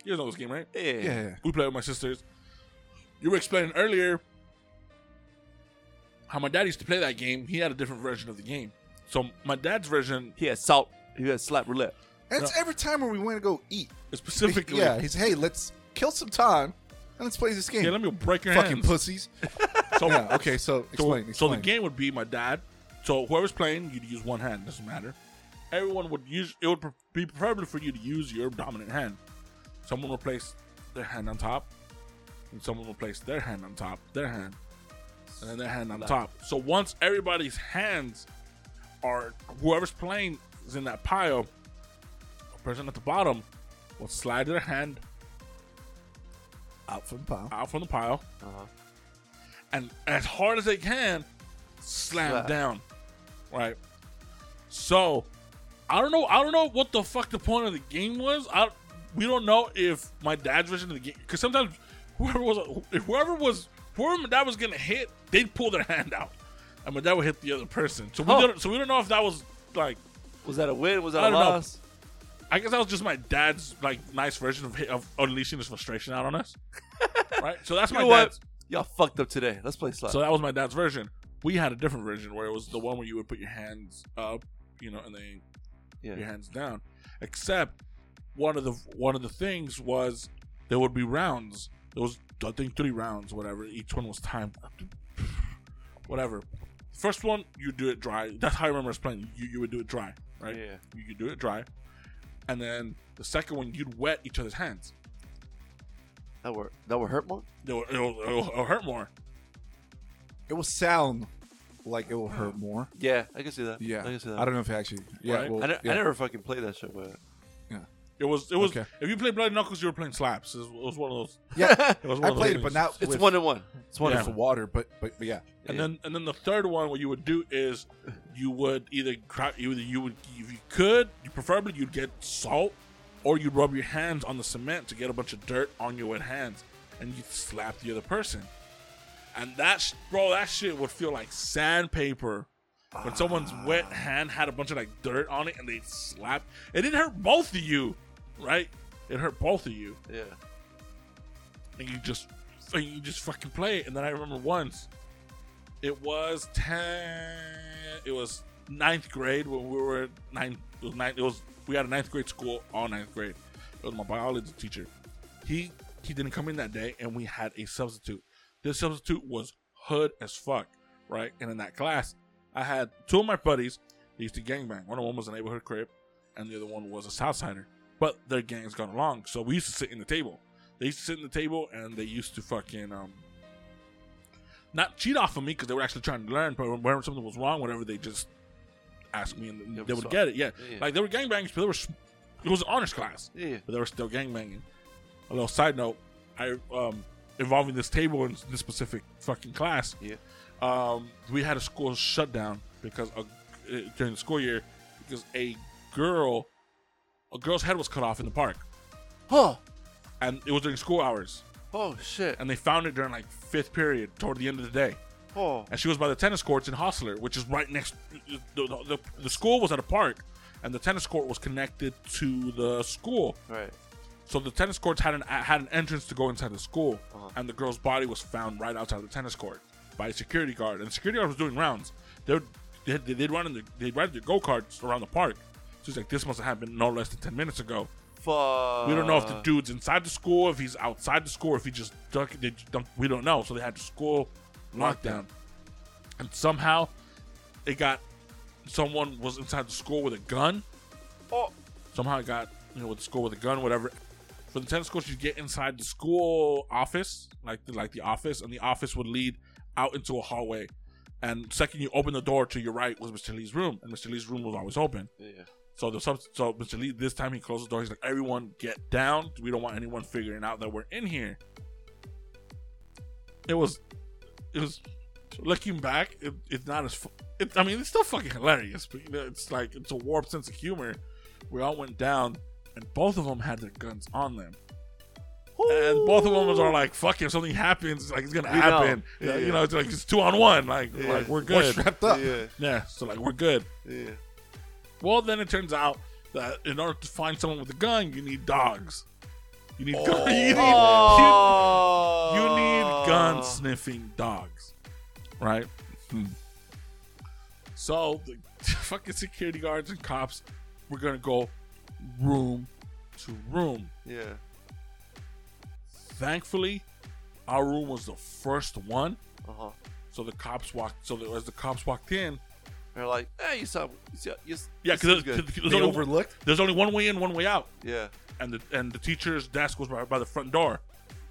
You guys know this game, right? Yeah. Yeah. yeah. We play with my sisters. You were explaining earlier how my dad used to play that game. He had a different version of the game. So my dad's version He had salt. He had slap roulette. And it's every time when we went to go eat. specifically. Yeah, he's hey, let's kill some time and let's play this game. Yeah, let me break your Fucking hands. pussies. So, yeah, okay, so so, explain. so the game would be my dad. So whoever's playing, you'd use one hand. Doesn't matter. Everyone would use. It would be preferable for you to use your dominant hand. Someone will place their hand on top, and someone will place their hand on top, their hand, and then their hand on top. So once everybody's hands are whoever's playing is in that pile, the person at the bottom will slide their hand out from the pile. out from the pile Uh-huh. and as hard as they can slam Slap. down right so i don't know i don't know what the fuck the point of the game was i we don't know if my dad's version of the game because sometimes whoever was whoever was whoever my dad was gonna hit they'd pull their hand out and my dad would hit the other person so we Huh. don't so we don't know if that was like Was that a win? Was that I a don't know. I guess that was just my dad's like nice version of, of unleashing his frustration out on us, right? So that's You my know what? Y'all fucked up today. Let's play slap. So that was my dad's version. We had a different version where it was the one where you would put your hands up, you know, and then your hands down. Except one of the one of the things was there would be rounds. There was I think three rounds, whatever. Each one was timed. Whatever. First one, you do it dry. That's how I remember us playing. You you would do it dry, right? Yeah. You could do it dry, and then the second one, you'd wet each other's hands. That were that would hurt more. It'll, it'll, it'll, it'll hurt more. It will sound like it will hurt more. Yeah, I can see that. Yeah, I can see that. I don't know if it actually. Yeah, Right. well, I, ne- yeah. I never fucking played that shit, but Yeah. It was it was Okay. if you played Bloody Knuckles, you were playing slaps. It was, it was one of those. Yeah, It was one I of those played it, but things. not. it's with, one to one. It's one Yeah. to with water. But, but but yeah, And Yeah. then and then the third one, what you would do is you would either cry, you either you would if you could, you preferably you'd get salt, or you'd rub your hands on the cement to get a bunch of dirt on your wet hands, and you'd slap the other person. And that sh- bro, that shit would feel like sandpaper. When someone's wet ah. hand had a bunch of like dirt on it and they slapped, it didn't hurt both of you, right? It hurt both of you Yeah. and you just and you just fucking play it. And then I remember once, it was ten, it was ninth grade when we were ninth. It was ninth. It was we had a ninth grade school all ninth grade. It was my biology teacher. He he didn't come in that day, and we had a substitute. This substitute was hood as fuck, right? And in that class, I had two of my buddies. They used to gangbang. One of them was a neighborhood crib, and the other one was a Southsider. But their gangs got along, so we used to sit in the table. They used to sit in the table and they used to fucking um not cheat off of me because they were actually trying to learn. But whenever something was wrong, whatever, they just asked me and they would get it. Yeah, yeah. like they were gangbangs, but they were it was an honors class, Yeah. but they were still gangbanging. A little side note, I um involving this table in this specific fucking class. Yeah. Um, we had a school shut down because of, uh, during the school year because a girl, a girl's head was cut off in the park, Oh. and it was during school hours. Oh shit. and they found it during like fifth period toward the end of the day Oh. and she was by the tennis courts in Hostler which is right next the, the, the, the school was at a park and the tennis court was connected to the school Right. So the tennis courts had an had an entrance to go inside the school Uh-huh. and the girl's body was found right outside the tennis court by a security guard and the security guard was doing rounds they would they'd, they'd run in the, they'd ride their go-karts around the park so he's like this must have happened no less than 10 minutes ago Fuck. we don't know if the dude's inside the school, if he's outside the school, if he just duck. They we don't know. So they had the school lockdown, and somehow it got someone was inside the school with a gun. Oh. Somehow it got you know with the school with a gun, whatever. For the tennis courts, you get inside the school office, like the, like the office, and the office would lead out into a hallway. And second, you open the door to your right was Mr. Lee's room, and Mr. Lee's room was always open. Yeah. So the sub, so Mr. Lee this time he closed the door. He's like, "Everyone get down. We don't want anyone figuring out that we're in here." It was, it was. Looking back, it, it's not as. fu- It, I mean, it's still fucking hilarious, but you know, it's like it's a warped sense of humor. We all went down, and both of them had their guns on them. And both of them was all like, "Fuck! If something happens, it's like it's gonna We know. happen." Yeah, you know, it's like it's two on one. Like, Yeah. like we're good. we're good. strapped up. Yeah. Yeah, so like we're good. Yeah. Well, then it turns out that in order to find someone with a gun, you need dogs. You need gun, you, need, Oh. you, you need gun sniffing dogs, right? Hmm. So the fucking security guards and cops, we're gonna go room to room. Yeah. Thankfully, our room was the first one. Uh huh. So the cops walked. So the, as the cops walked in, They're like, hey, you saw, you saw, you, yeah, because is good. there's, They only- overlooked. there's only one way in, one way out. Yeah. and the and the teacher's desk was right by the front door.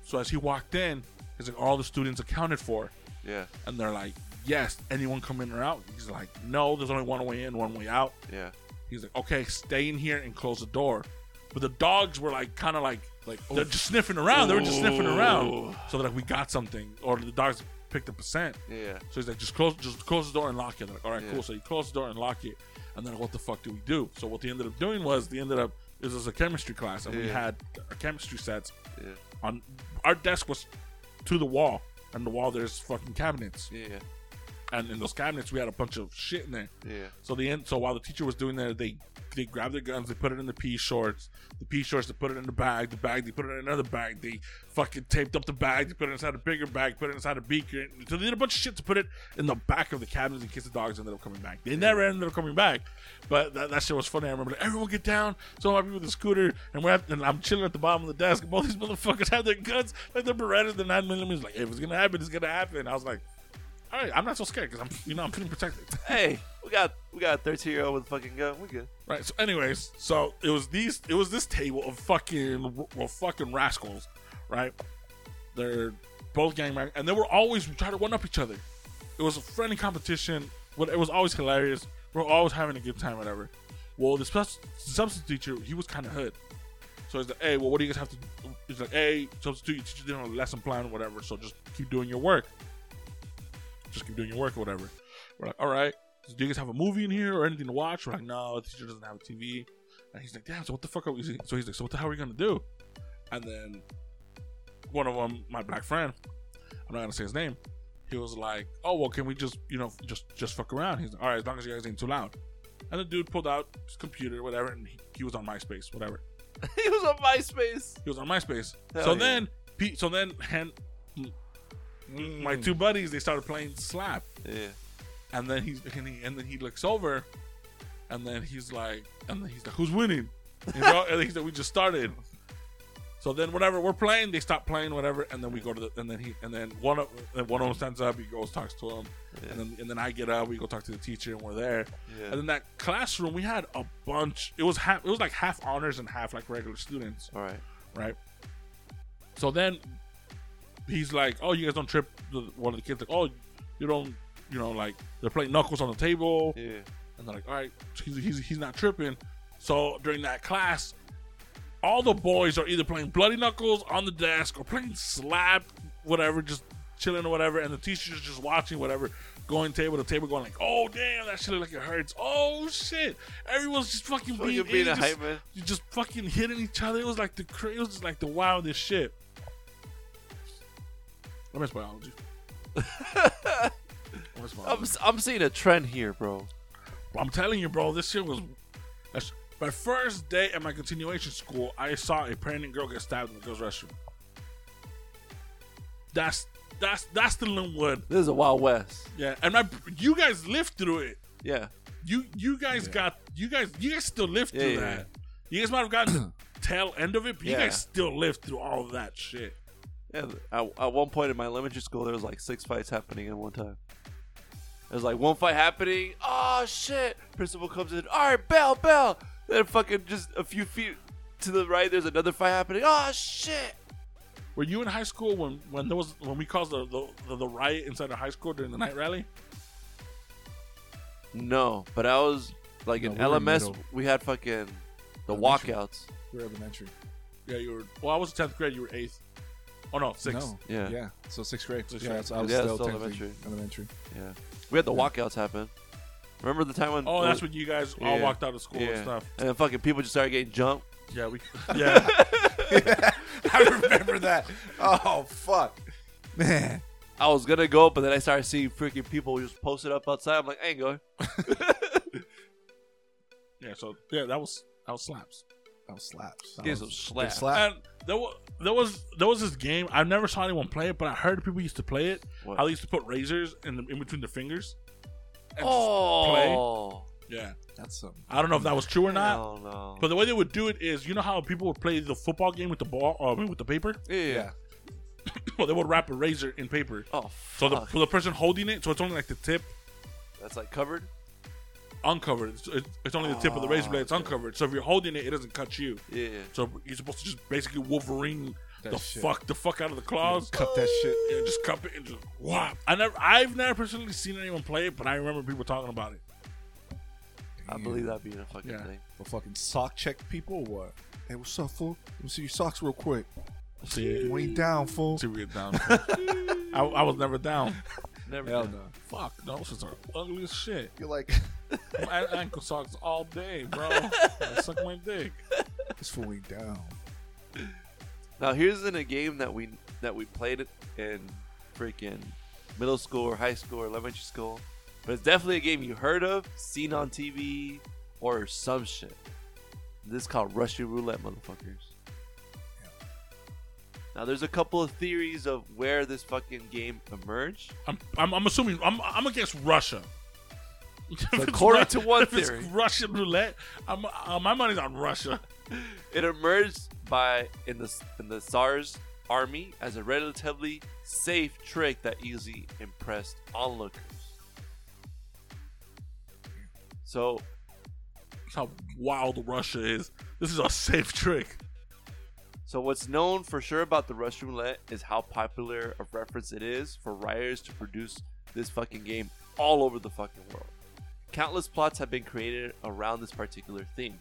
So as he walked in, he's like, "All the students accounted for," Yeah. and they're like, "Yes, anyone come in or out?" He's like, "No, there's only one way in, one way out." Yeah. He's like, "Okay, stay in here and close the door." But the dogs were like, kind of like, like they're just sniffing around. They were just sniffing around. Oh. So they're like, "We got something," or the dogs picked up a percent. Yeah. So he's like, just close, just close the door and lock it. They're like, all right, Yeah. cool. So he closed the door and locked it. And then what the fuck do we do? So what they ended up doing was they ended up this was a chemistry class, and we had our chemistry sets Yeah. on our desk was to the wall, and the wall there's fucking cabinets. Yeah. And in those cabinets we had a bunch of shit in there. Yeah. So the end. So while the teacher was doing that, they they grabbed their guns, they put it in the pea shorts. The pea shorts, they put it in the bag. The bag, they put it in another bag. They fucking taped up the bag. They put it inside a bigger bag. Put it inside a beaker. So they did a bunch of shit to put it in the back of the cabinets in case the dogs ended up coming back. They never ended up coming back, but that, that shit was funny. I remember like, everyone get down. So I'm with the scooter, and we're at, and I'm chilling at the bottom of the desk. And both these motherfuckers have their guns, like the Berettas, the nine millimeters. Like, if it's gonna happen, it's gonna happen. I was like. All right, I'm not so scared because I'm, you know, I'm feeling protected. Hey, we got we got a 13 year old with a fucking gun. We good. Right. So, anyways, so it was these. It was this table of fucking, well, fucking rascals, right? They're both gang gangbang, and they were always trying to one up each other. It was a friendly competition. But it was always hilarious. We are always having a good time, whatever. Well, the substitute teacher, he was kind of hood. So he's like, hey, well, what do you guys have to? do? He's like, hey, substitute your teacher didn't have a lesson plan, whatever. So just keep doing your work. Just keep doing your work or whatever. We're like, all right. So do you guys have a movie in here or anything to watch? We're like, no, the teacher doesn't have a TV. And he's like, damn, so what the fuck are we? So he's like, so what the hell are we gonna do? And then one of them, my black friend, I'm not gonna say his name. He was like, oh well, can we just, you know, just just fuck around? He's like, all right, as long as you guys ain't too loud. And the dude pulled out his computer, whatever, and he, he was on MySpace, whatever. he was on MySpace. He was on MySpace. Hell so yeah. then, Pete, so then, and my two buddies, they started playing Slap. Yeah. And then he's and, he, and then he looks over, and then he's like, and then he's like, "Who's winning?" You know, and he's like, "We just started." So then, whatever we're playing, they stop playing, whatever, and then we go to the, and then he, and then one of, and one of them stands up, he goes talks to him, Yeah. and then and then I get up, we go talk to the teacher, and we're there, Yeah. and then that classroom, we had a bunch. It was half, it was like half honors and half like regular students All right. right? So then he's like, "Oh, you guys don't trip." The- One of the kids like, "Oh, you don't, you know, like they're playing knuckles on the table," Yeah. and they're like, "All right, he's he's, he's not tripping." So during that class, all the boys are either playing bloody knuckles on the desk or playing slap, whatever, just chilling or whatever, and the teacher's just watching whatever. Going table to table, going like, "Oh damn, that shit look like it hurts." Oh shit, everyone's just fucking, Fucking being, being a just- hype man. you just fucking hitting each other. It was like the it was like the wildest shit. I miss biology. I miss I'm, biology. s- I'm seeing a trend here, bro. I'm telling you, bro, this shit was. That's, my first day at my continuation school, I saw a pregnant girl get stabbed in the girls' restroom. That's that's that's the Lynwood. This is a Wild West. Yeah, and my you guys lived through it. Yeah. You you guys got you guys you guys still lived Yeah, through yeah, that. You guys might have gotten the tail end of it, but you guys still lived through all of that shit. Yeah. At, at one point in my elementary school, there was like six fights happening at one time. There's like one fight happening. Oh shit! Principal comes in. All right, bell, bell. Then fucking just a few feet to the right, there's another fight happening. Oh shit! Were you in high school when when there was when we caused the the, the, the riot inside the high school during the night rally? No, but I was like No, in we were in LMS. middle. We had fucking the Elementary. walkouts. We're elementary. Yeah, you were. Well, I was tenth grade. You were eighth. Oh no, sixth. No. Yeah. Yeah. So sixth grade. Sixth yeah, grade. so I was Yeah, still, still technically elementary. elementary. Yeah, we had the Yeah. walkouts happen. Remember the time when? Oh, that's when you guys all Yeah. walked out of school yeah. and stuff. And then fucking people just started getting jumped. Yeah, we. Yeah, I remember that. Oh fuck, Man. I was gonna go, but then I started seeing freaking people just posted up outside. I'm like, I ain't going. yeah. So yeah, that was that was slaps. That was slaps. Get some Big slap. slap. And there was there was there was this game. I never saw anyone play it, but I heard people used to play it. What? How they used to put razors in the, in between their fingers. And Oh, just, yeah. That's some. I don't know if that was true or not. Hell no. But the way they would do it is, you know how people would play the football game with the ball, uh, with the paper. yeah. Yeah. Well, they would wrap a razor in paper. Oh, So the, fuck. for the person holding it, so it's only like the tip that's like covered. Uncovered. It's, it's- it's only the tip of the razor ah, blade. It's uncovered. So if you're holding it, it doesn't cut you. Yeah. So you're supposed to just basically Wolverine That the shit. fuck the fuck out of the claws. Cup that shit. Yeah, just cup it and just whop. I never, I've never personally seen anyone play it, but I remember people talking about it. I believe that being a fucking Yeah. thing. But fucking sock check people or what? Hey, what's up, fool? Let me see your socks real quick. See, You ain't down, fool. see, we get down. I, I was never down. Never. Hell done. no. Fuck, those are ugly as shit. You're like, My ankle socks all day, bro. I suck my dick. this fool ain't down. Now here's in a game that we that we played it in freaking middle school or high school or elementary school, but it's definitely a game you heard of, seen on TV, or some shit. This is called Russian roulette, motherfuckers. Now, there's a couple of theories of where this fucking game emerged. I'm, I'm, I'm assuming I'm, I'm against Russia. It's according to one if it's theory- Russian roulette. I'm, uh, my money's on Russia. It emerged by in the in the Tsar's army as a relatively safe trick that easily impressed onlookers. So That's how wild Russia is. This is a safe trick. So what's known for sure about the Russian roulette is how popular of reference it is for writers to produce this fucking game all over the fucking world. Countless plots have been created around this particular theme.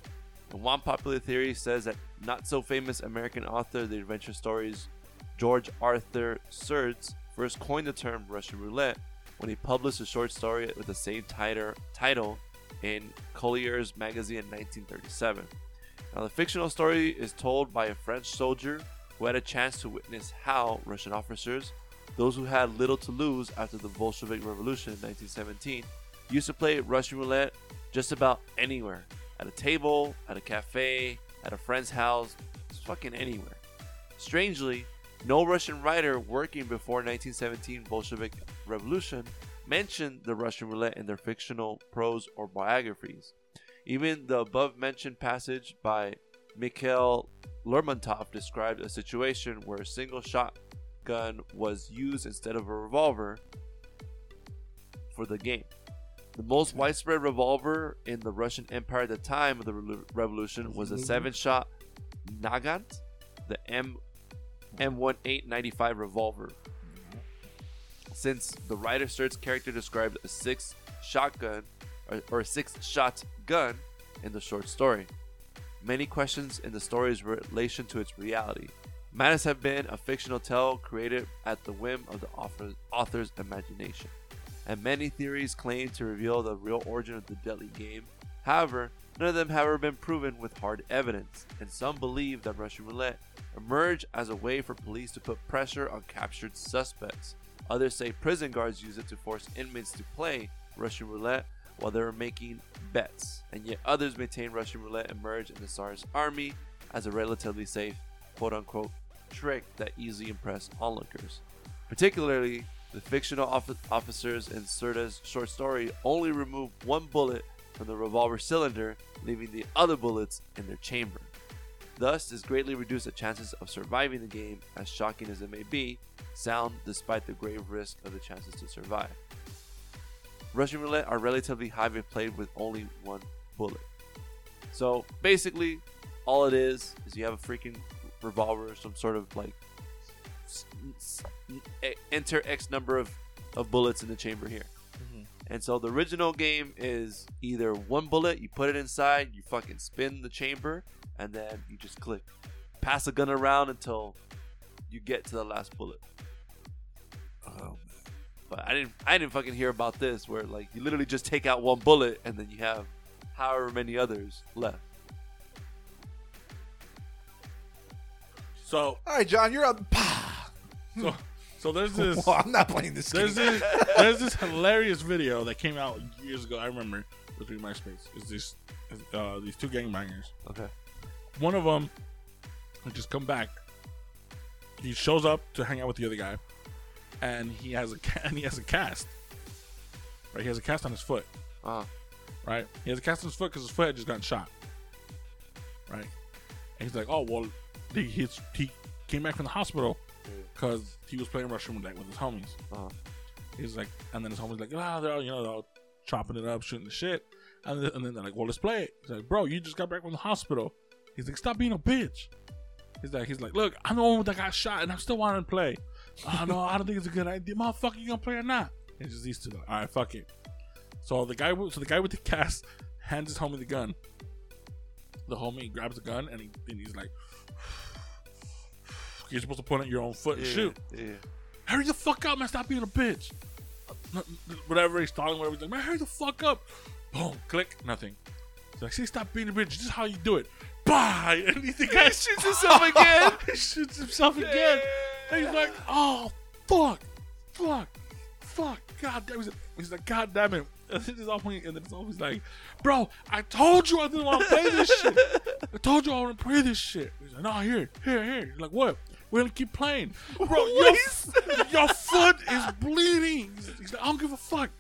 And one popular theory says that not so famous American author of the adventure stories George Arthur Surdez first coined the term Russian roulette when he published a short story with the same title in Collier's magazine in 1937. Now, the fictional story is told by a French soldier who had a chance to witness how Russian officers, those who had little to lose after the Bolshevik Revolution in 1917, used to play Russian roulette just about anywhere at a table, at a cafe, at a friend's house, just fucking anywhere. Strangely, no Russian writer working before 1917 Bolshevik Revolution mentioned the Russian roulette in their fictional prose or biographies. Even the above mentioned passage by Mikhail Lermontov described a situation where a single shotgun was used instead of a revolver for the game. The most widespread revolver in the Russian Empire at the time of the re- revolution was a seven shot Nagant, the M M1895 revolver. Since the writer Sturt's character described a six shotgun or, a six shot gun in the short story. Many questions in the story's relation to its reality. This have been a fictional tale created at the whim of the author, author's imagination. And many theories claim to reveal the real origin of the deadly game. However, none of them have ever been proven with hard evidence, and some believe that Russian roulette emerged as a way for police to put pressure on captured suspects. Others say prison guards use it to force inmates to play Russian roulette while they were making bets, and yet others maintain Russian roulette emerged in the Tsar's army as a relatively safe, quote unquote, trick that easily impressed onlookers. Particularly, the fictional offi- officers in Serta's short story only remove one bullet from the revolver cylinder, leaving the other bullets in their chamber. Thus, this greatly reduced the chances of surviving the game, as shocking as it may be, sound despite the grave risk of the chances to survive. Russian roulette are relatively high if played with only one bullet. So basically, all it is is you have a freaking revolver, some sort of like enter X number of, of bullets in the chamber here. Mm-hmm. And so the original game is either one bullet, you put it inside, you fucking spin the chamber, and then you just click. Pass the gun around until you get to the last bullet. Oh, But I didn't I didn't fucking hear about this where like you literally just take out one bullet and then you have however many others left. So, All right, John, you're up. So, so there's this. Well, I'm not playing this game. There's this, there's this hilarious video that came out years ago. I remember it was through MySpace. Is this uh, these two gangbangers? Okay. One of them had just come back. He shows up to hang out with the other guy, and he has a ca- and he has a cast. Right, he has a cast on his foot. Uh, Right, he has a cast on his foot because his foot had just gotten shot. Right, and he's like, "Oh well, he he's, he came back from the hospital because he was playing Russian roulette with his homies." uh, He's like, and then his homie's like, ah, they're all, you know, they're all chopping it up, shooting the shit. And then, and then they're like, well, let's play it. He's like, bro, you just got back from the hospital. He's like, stop being a bitch. He's like, he's like, look, I'm the one that got shot, and I'm still wanting to play. Oh no, I don't think it's a good idea, motherfucker. You gonna play or not? It's just these two. Like, all right, fuck it. So the guy, with- so the guy with the cast hands his homie the gun. The homie grabs the gun and, he, and he's like, you're supposed to point at your own foot and yeah, shoot. Yeah. Hurry the fuck up, man. Stop being a bitch. Whatever he's stalling, whatever. He's like, man, hurry the fuck up. Boom, click, nothing. He's like, see, stop being a bitch. This is how you do it. Bye. And he, the guy shoots himself again. he shoots himself again. And he's like, oh, fuck, fuck, fuck, god damn. He's like, he's like god damn it. And then he's always, and then it's always like, bro, I told you I didn't want to play this shit. I told you I want to play this shit. He's like, no, here, here, here. He's like, what? We're gonna keep playing, bro. Your, your foot is bleeding. He's, he's like, I don't give a fuck.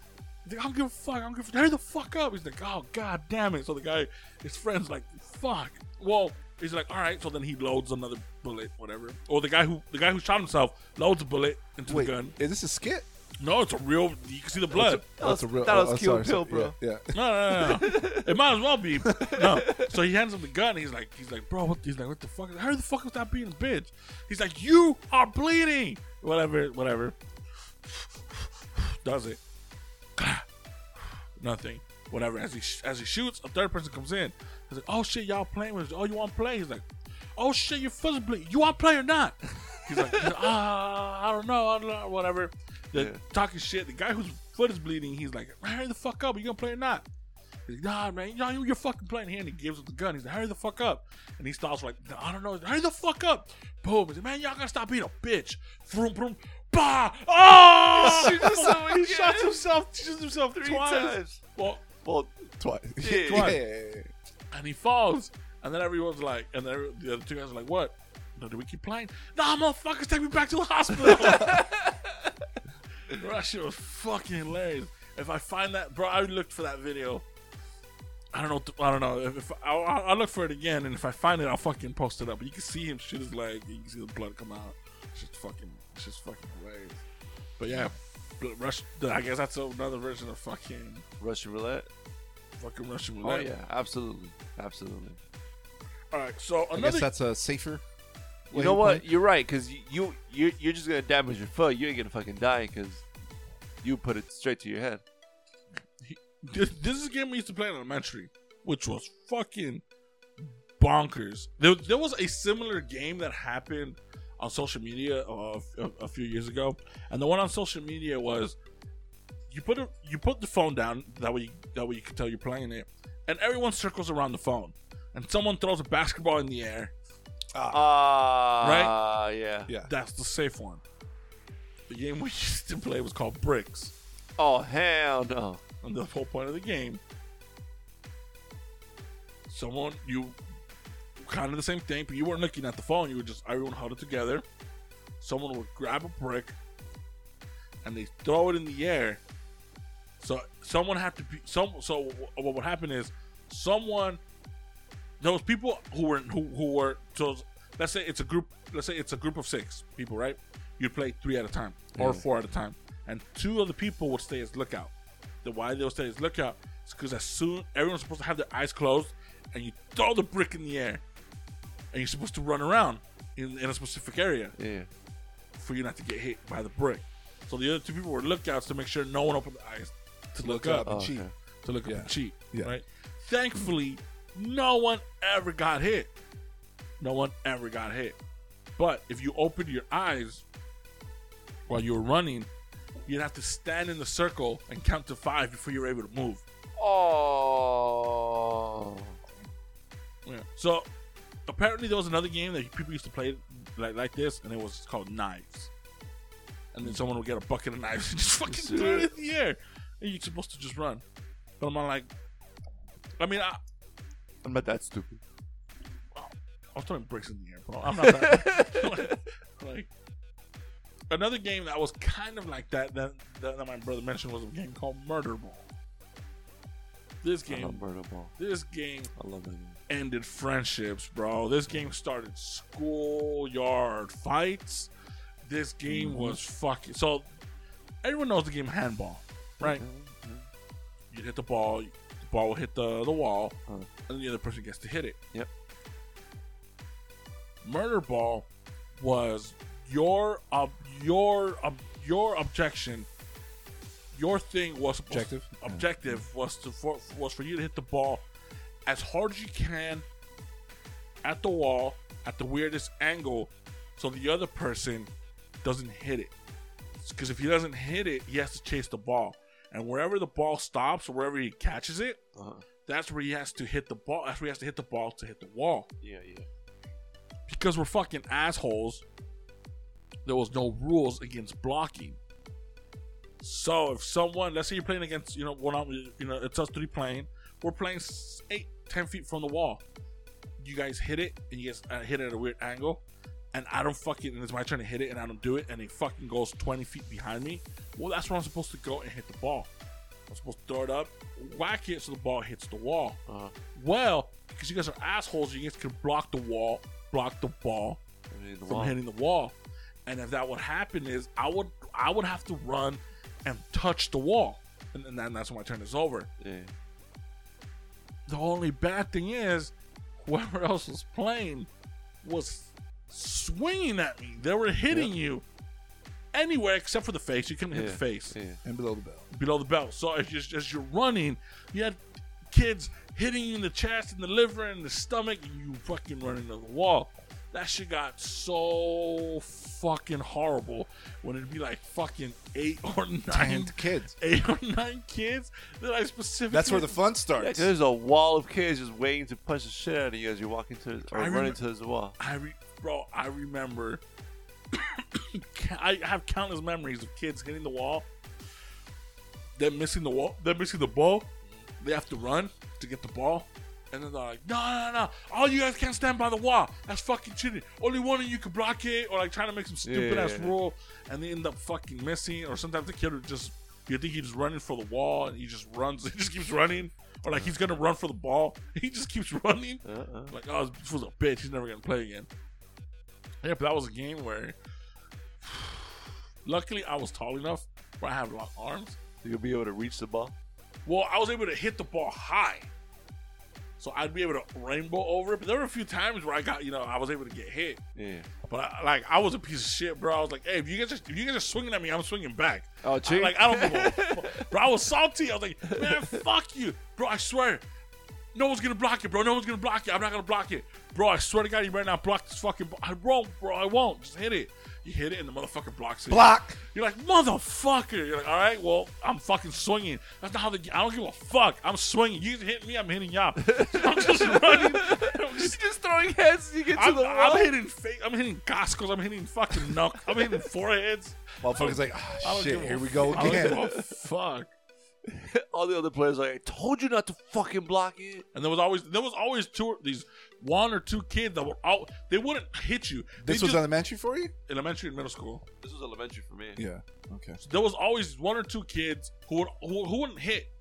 He's like, I don't give a fuck. I don't give a fuck. Hurry the fuck up. He's like, oh god damn it. So the guy, his friend's like, fuck. Well, he's like, all right. So then he loads another bullet, whatever. Or the guy who the guy who shot himself loads a bullet into Wait, the gun. is this a skit? No, it's a real. You can see the blood. That was, That's a real- that was oh, oh Kill sorry, Bill, bro. Yeah, yeah. No, no, no, no. it might as well be. No. So he hands him the gun. He's like, he's like, bro, what? He's like, what the fuck? How the fuck was that being a bitch? He's like, you are bleeding. Whatever, whatever. Does it? Nothing. Whatever. As he as he shoots, a third person comes in. He's like, oh shit, y'all playing with? Oh, you want to play? He's like, oh shit, your foot's bleeding. You want to play or not? He's like, ah, I don't know, I don't know, whatever. The Yeah. talking shit. The guy whose foot is bleeding, he's like, hurry the fuck up. Are you gonna play or not? He's like, nah, man, nah, you- you're fucking playing here. And he gives him the gun. He's like, hurry the fuck up. And he stops like, I don't know. Hurry the fuck up. Boom. He's like, man, y'all gotta stop being a bitch. Vroom, vroom. Bah! Oh! Himself he shots himself, shoots himself Three twice. times. Well, Well, Twice. Yeah, twice. yeah. And he falls. And then everyone's like, and then the other two guys are like, what? No, do we keep playing? Nah, motherfuckers, take me back to the hospital. bro, that shit was fucking hilarious. If I find that, bro, I looked for that video. I don't know. I don't know. If, if I'll, I'll look for it again, and if I find it, I'll fucking post it up. You can see him shoot his leg. You can see the blood come out. It's just fucking. It's just fucking hilarious. But yeah, Rush. I guess that's another version of fucking Russian roulette. Fucking Russian Oh roulette. yeah, absolutely, absolutely. All right. So I guess that's a safer. You know what? playing. You're right, cause you, you you you're just gonna damage your foot. You ain't gonna fucking die, cause you put it straight to your head. This, this is a game we used to play in elementary, which was fucking bonkers. There, there was a similar game that happened on social media uh, a, a few years ago, and the one on social media was you put a, you put the phone down that way you, that way you can tell you're playing it, and everyone circles around the phone, and someone throws a basketball in the air. Ah, right, Yeah. Yeah. That's the safe one. The game we used to play was called Bricks. Oh hell no. And the whole point of the game, someone you kind of the same thing, but you weren't looking at the phone. You were just everyone held it together. Someone would grab a brick and they throw it in the air. So someone had to be some. So what would happen is someone those people who were who, who were so let's say it's a group let's say it's a group of six people right you play three at a time or Yeah. four at a time and two of the people would stay as lookout the why they'll stay as lookout is because as soon everyone's supposed to have their eyes closed and you throw the brick in the air and you're supposed to run around in, in a specific area Yeah. for you not to get hit by the brick so the other two people were lookouts to make sure no one opened their eyes to look, Look up up and Oh, cheat. okay. to look up Yeah. and cheat. Yeah. Right. Thankfully, no one ever got hit. No one ever got hit. But if you opened your eyes while you were running, you'd have to stand in the circle and count to five before you were able to move. Oh. Yeah. So apparently there was another game that people used to play like like this, and it was called Knives. And then hmm. someone would get a bucket of knives and just fucking throw it in the air, and you're supposed to just run. But I'm like, I mean, I, I'm not that stupid. I was throwing bricks in the air, bro. I'm not that. like another game that was kind of like that, that that that my brother mentioned was a game called Murder Ball. This game, Murder Ball. this game I love that game. ended friendships, bro. This game started schoolyard fights. This game mm-hmm. was fucking. So everyone knows the game handball, right? You hit the ball, the ball will hit the the wall, and the other person gets to hit it. Yep. Murder ball was your ob- your ob- your objection. Your thing was Objective? Objective was to for, was for you to hit the ball as hard as you can at the wall at the weirdest angle, so the other person doesn't hit it. Because if he doesn't hit it, he has to chase the ball, and wherever the ball stops or wherever he catches it, Uh-huh. that's where he has to hit the ball. That's where he has to hit the ball to hit the wall. Yeah, yeah. Because we're fucking assholes, there was no rules against blocking. So if someone, let's say you're playing against, you know, one on, you know, it's us three playing. We're playing eight, ten feet from the wall. You guys hit it, and you guys uh, hit it at a weird angle, and I don't fucking, and it's my turn to hit it, and I don't do it, and it fucking goes twenty feet behind me. Well, that's where I'm supposed to go and hit the ball. I'm supposed to throw it up, whack it, so the ball hits the wall. Uh, Well, because you guys are assholes, you guys can block the wall, block the ball, the from wall. hitting the wall. And if that would happen is I would I would have to run and touch the wall. And, and then that's when my turn is over. Yeah. The only bad thing is whoever else was playing was swinging at me. They were hitting you anywhere except for the face. You couldn't hit the face Yeah. And below the belt. below the belt. So as you're, as you're running, you had kids hitting you in the chest and the liver and the stomach, and you fucking running to the wall. That shit got so fucking horrible when it'd be like fucking eight or nine, Ten kids. eight or nine kids that I specifically. That's where the fun Yeah, starts. 'cause there's a wall of kids just waiting to punch the shit out of you as you walk into or I running remember- to the wall. I re- bro, I remember. I have countless memories of kids hitting the wall. They're missing the wall. They're missing the ball. They have to run to get the ball, and then they're like, "No, no, no! All you guys can't stand by the wall. That's fucking cheating. Only one of you can block it, or like trying to make some stupid Yeah, ass rule, and they end up fucking missing. Or sometimes the kid just, you think he's running for the wall, and he just runs. He just keeps running, or like he's gonna run for the ball. He just keeps running. Uh-uh. Like, oh, this was a bitch. He's never gonna play again. Yeah, but that was a game where, luckily, I was tall enough where I have long arms. You'll be able to reach the ball. Well, I was able to hit the ball high, so I'd be able to rainbow over it. But there were a few times where I got, you know, I was able to get hit. Yeah. But I, like, I was a piece of shit, bro. I was like, hey, if you guys, are, if you guys are swinging at me, I'm swinging back. Oh, I, like, I don't fuck. Bro, I was salty. I was like, man, fuck you. Bro, I swear. No one's gonna block it, bro. No one's gonna block it. I'm not gonna block it. Bro, I swear to God, you better not block this fucking ball. I won't, bro. I won't. Just hit it. You hit it and the motherfucker blocks it. Block. You're like, motherfucker. You're like, all right, well, I'm fucking swinging. That's not how the. I don't give a fuck. I'm swinging. You hit me, I'm hitting y'all. I'm just running. I'm just, just throwing heads. You get to I'm, the I'm hitting face. I'm hitting Gascos. I'm hitting fucking knuck. I'm hitting foreheads. Motherfucker's like, ah, shit, here we go I don't give again. fuck. All the other players are like, I told you not to fucking block it. And there was always there was always two these one or two kids that would all they wouldn't hit you. They This was just- elementary for you? elementary and middle school. This was elementary for me. Yeah. Okay. There was always one or two kids who would who, who wouldn't hit,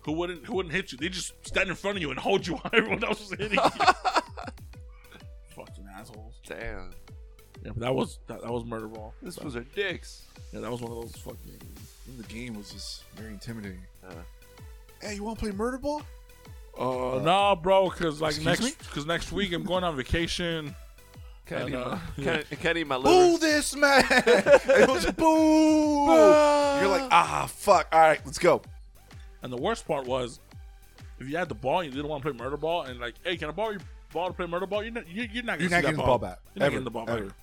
who wouldn't who wouldn't hit you. They just stand in front of you and hold you while everyone else was hitting you. Fucking assholes. Damn. Yeah, but that was that, that was murder ball. This was our dicks. Yeah, that was one of those fucking. The game was just very intimidating. Uh, Hey, you want to play murder ball? Uh, nah, bro, because like next me? because next week I'm going on vacation. can't, And, eat uh, my, yeah. can't, can't eat my Boo this man! it was boo. You're like, ah, fuck. All right, let's go. And the worst part was, if you had the ball, and you didn't want to play murder ball, and like, hey, can I borrow your ball to play murder ball? You're not, you're, you're not, You're gonna not getting that the ball back. You're not getting the ball ever. back.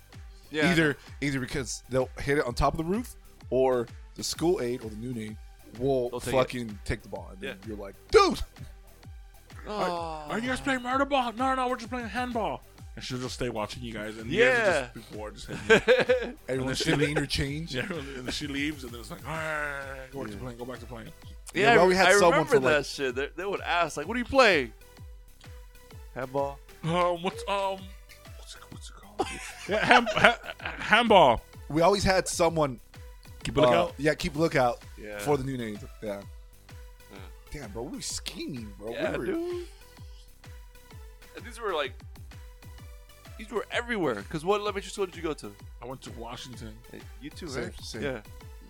Yeah. Either either because they'll hit it on top of the roof, or the school aide or the noon aide will They'll take it. fucking take the ball, and then Yeah. you're like, dude. Oh. Are you guys playing murder ball? No, no, we're just playing handball. And she'll just stay watching you guys, and Yeah. guys are just people are just hitting you. Everyone's then she- shimmy interchange. yeah, and then she leaves, and then it's like, all right, go back to playing, go back to playing. Yeah, Yeah, well, I- we had I someone remember for, that like- shit. They, they would ask, like, "What are you playing?" Handball. Um, what's um, what's it, what's it called? yeah, hand, ha, handball. We always had someone. Keep a lookout. uh, yeah, keep a lookout Yeah. for the new aide. Yeah. Yeah. Damn, bro, we were scheming, bro. Yeah, we were, dude. And these were like, these were everywhere. Cause what elementary school did you go to? I went to Washington. Hey, you too, Same, right? same. Yeah.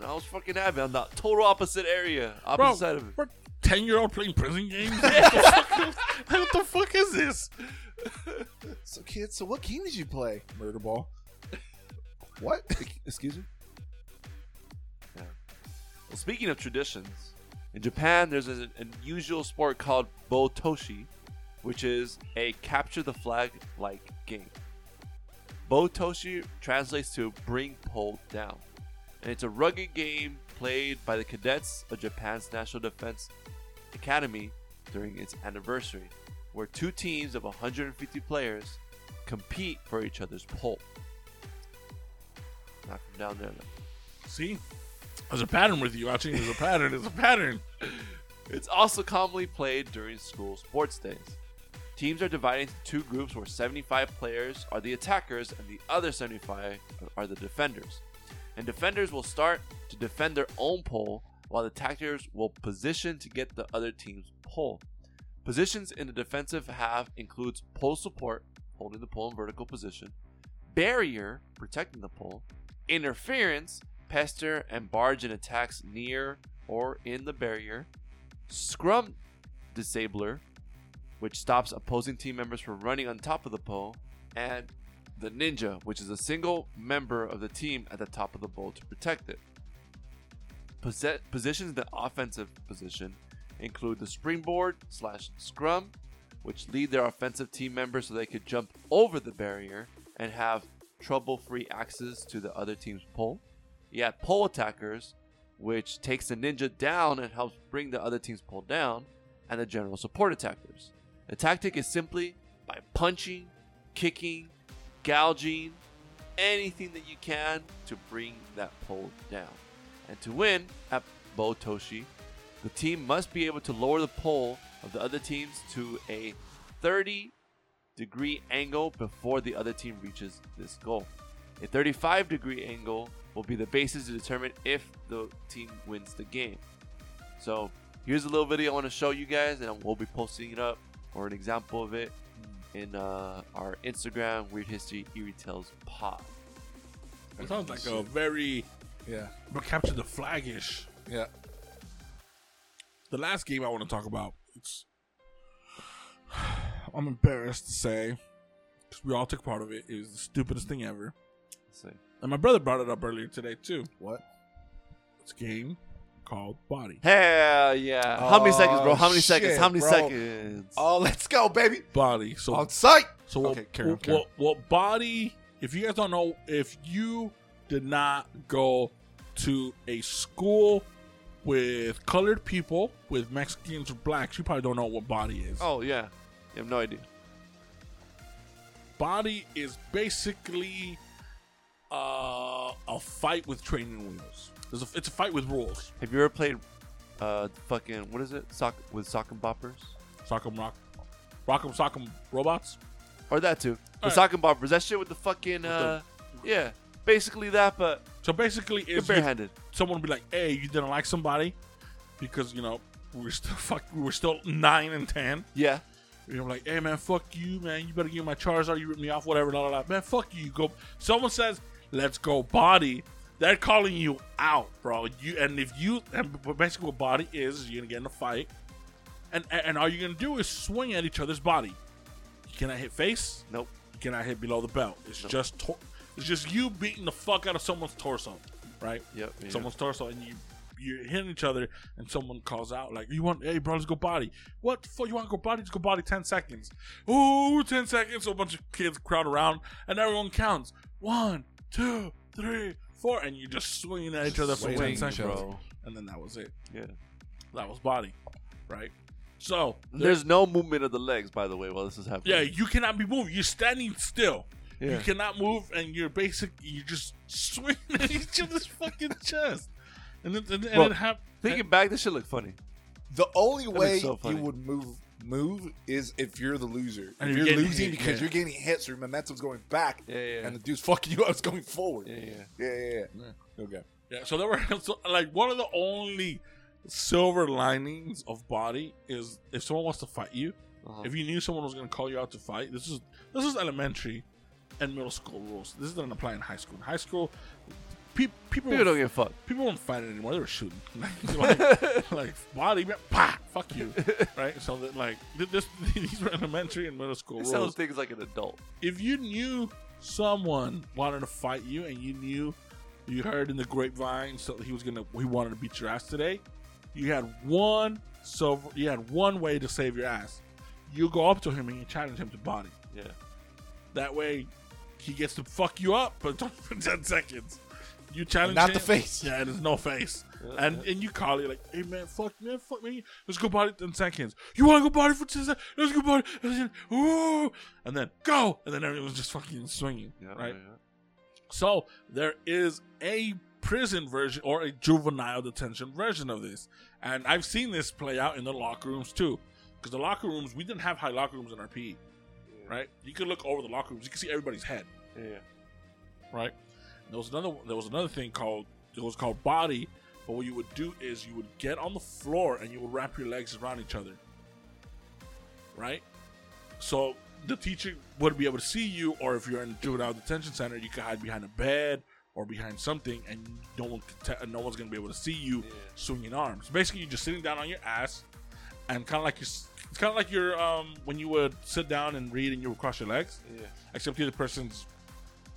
No, I was fucking happy. I'm the total opposite area, opposite Bro, side of it. we're ten year old playing prison games. what, the fuck is, what the fuck is this? So, kids, so what game did you play? Murder ball. what? Excuse me. Yeah. Well, speaking of traditions, in Japan, there's an unusual sport called botaoshi, which is a capture the flag like game. Botaoshi translates to bring pole down, and it's a rugged game played by the cadets of Japan's National Defense Academy during its anniversary, where two teams of 150 players compete for each other's pole. Not from down there. though. See, There's a pattern with you. Watching there's a pattern. There's a pattern. It's also commonly played during school sports days. Teams are divided into two groups where 75 players are the attackers and the other 75 are the defenders. And defenders will start to defend their own pole while the attackers will position to get the other team's pole. Positions in the defensive half includes pole support, holding the pole in vertical position, barrier, protecting the pole, interference, pester and barge in attacks near or in the barrier, scrum disabler, which stops opposing team members from running on top of the pole, and the ninja, which is a single member of the team at the top of the pole to protect it. Posi- positions in the offensive position include the springboard slash scrum, which lead their offensive team members so they could jump over the barrier and have trouble-free access to the other team's pole. You have pole attackers, which takes the ninja down and helps bring the other team's pole down, and the general support attackers. The tactic is simply by punching, kicking, gouging, anything that you can to bring that pole down. And to win at Botaoshi, the team must be able to lower the pole of the other teams to a 30 degree angle before the other team reaches this goal. A 35 degree angle will be the basis to determine if the team wins the game. So here's a little video I want to show you guys, and we'll be posting it up or an example of it in uh, our Instagram Weird History Eerie Tales Pod. It sounds like a very Yeah. but capture the flagish. Yeah. The last game I want to talk about. It's I'm embarrassed to say because we all took part of it. It was the stupidest thing ever. Let's see. And my brother brought it up earlier today too. What? It's a game called Body. Hell yeah! How many seconds, bro? Oh, How many Oh, seconds? How many bro. seconds? Oh, let's go, baby. Body. So On site. So what, Okay, carry on, what, carry on. what, what body? If you guys don't know, if you did not go to a school with colored people, with Mexicans or blacks, you probably don't know what body is. Oh yeah, you have no idea. Body is basically uh, a fight with training wheels. There's a, it's a fight with rules. Have you ever played uh fucking what is it? Sock with sock and boppers? Sock'em rock, rock'em sock'em robots. Or that too. The Alright. sock and boppers. That shit with the fucking uh yeah. Basically that, but So basically, is barehanded. someone would be like, "Hey, you didn't like somebody because you know we were still fuck, we were still nine and ten. Yeah. You know, like, hey man, fuck you, man. You better give me my Charizard. You ripped me off, whatever. La, la, la. Man, fuck you. Go. Someone says, let's go body. They're calling you out, bro. You and if you and basically what body is, you're gonna get in a fight, and and, all you're gonna do is swing at each other's body. You cannot hit face. Nope. You cannot hit below the belt. It's Nope. just tor- it's just you beating the fuck out of someone's torso, right? Yep. someone's torso and you you're hitting each other and someone calls out like you want hey bro let's go body what the fuck you want to go body just go body 10 seconds oh 10 seconds so a bunch of kids crowd around and everyone counts one two three four and you're just swinging at each other for 10 seconds bro. and then that was it Yeah. that was body right so There's no movement of the legs, by the way, while this is happening. yeah you cannot be moving you're standing still Yeah. you cannot move and you're basic you're just swinging at each other's fucking chest and then, and, and Well, it hap- Thinking back, this shit look funny. The only way so funny. you would move move is if you're the loser. And if you're you're, losing hit, because yeah. you're getting hit, so your momentum's going back, Yeah, yeah. and the dude's fucking you up, it's going forward. yeah, yeah. Yeah, yeah, yeah. Okay. Yeah, so there were so, like one of the only silver linings of body is if someone wants to fight you, Uh-huh. if you knew someone was going to call you out to fight. This is this is elementary and middle school rules. This doesn't apply in high school. In high school, pe- people People don't give a fuck. people weren't fighting anymore. They were shooting like, like body, man, pah, fuck you, right? So that like this these were elementary and middle school He rules sounds things like an adult. if you knew someone wanted to fight you and you knew you heard in the grapevine so he was gonna he wanted to beat your ass today, you had one so you had one way to save your ass. You go up to him and you challenge him to body. Yeah. That way he gets to fuck you up, but for ten seconds. You challenge not him, the face. Yeah, and there's no face. And and you call it like, hey man, fuck man, fuck me. Let's go body ten seconds. You wanna go body for ten seconds? Let's go body. And then, ooh, and then go. And then everyone's just fucking swinging. Yeah, right? yeah, So there is a prison version or a juvenile detention version of this. And I've seen this play out in the locker rooms too. Because the locker rooms, we didn't have high locker rooms in our PE, right? You could look over the locker rooms, you could see everybody's head, Yeah. right? There was another there was another thing called it was called body. But what you would do is you would get on the floor and you would wrap your legs around each other, right? So the teacher would be able to see you, or if you're in a juvenile detention center, you could hide behind a bed or behind something, and no one, te- no one's gonna be able to see you Yeah. swinging arms. Basically, you're just sitting down on your ass, and kind of like you, it's kind of like your um when you would sit down and read and you would cross your legs, Yeah. except the other person's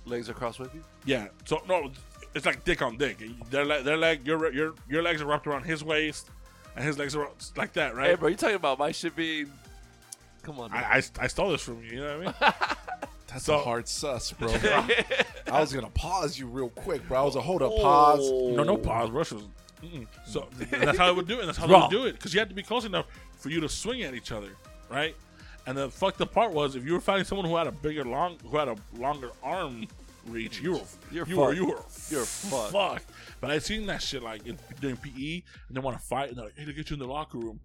Legs are crossed with you. yeah. So no, it's like dick on dick. Their leg, their leg, your your your legs are wrapped around his waist, and his legs are like that, right? Hey, bro, you talking about my shit being? Come on. I, I, I stole this from you. You know what I mean? That's So- a hard sus, bro. I was gonna pause you real quick, bro. I was a hold up pause. Oh. no, no pause. Rush was. Mm-mm. So that's how I would do it. And that's how they would do it because you had to be close enough for you to swing at each other, right? And the fucked up part was if you were fighting someone who had a bigger long, who had a longer arm reach, you were You're you were you were You're fucked. fucked. But I seen that shit like in, during PE, and they want to fight, and they're like, "Hey, to get you in the locker room."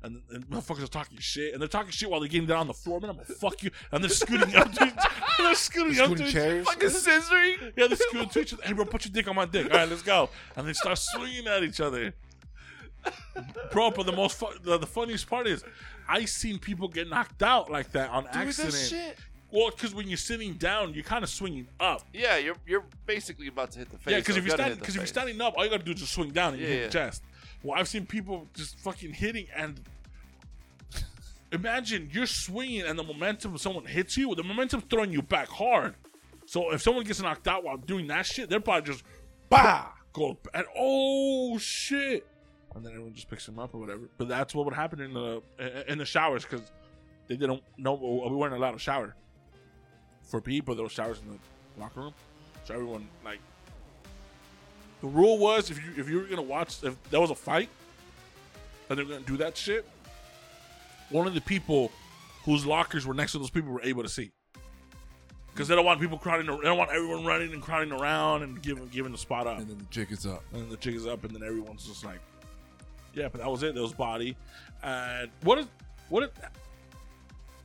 And, and motherfuckers are talking shit, and they're talking shit while they're getting down on the floor. Man, I'm gonna fuck you. And they're scooting up to they're scooting up Scooting to chairs. Fucking scissoring. yeah, they scoot to each other. Hey, bro, put your dick on my dick. All right, let's go. And they start swinging at each other. Bro, but the most fu- the, the funniest part is, I seen people get knocked out like that on Dude, accident. that shit. Well, because when you're sitting down, you're kind of swinging up. Yeah, you're you're basically about to hit the face. yeah, because or if you're standing, because if you're standing up, all you gotta do is just swing down and you Yeah, hit the chest. Well, I've seen people just fucking hitting and. Imagine you're swinging and the momentum of someone hits you. The momentum's throwing you back hard. So if someone gets knocked out while doing that shit, they're probably just bah go and oh shit, and then everyone just picks them up or whatever. But that's what would happen in the in the showers because they didn't know we weren't allowed to shower for people. There were showers in the locker room, so everyone like the rule was if you if you were gonna watch if there was a fight and they're gonna do that shit, one of the people whose lockers were next to those people were able to see. Because they don't want people crowding. Around they don't want everyone running and crowding around and giving giving the spot up. And then the jig is up. And then the jig is up, and then everyone's just like, "Yeah." But that was it. That was body. And what is what? Is,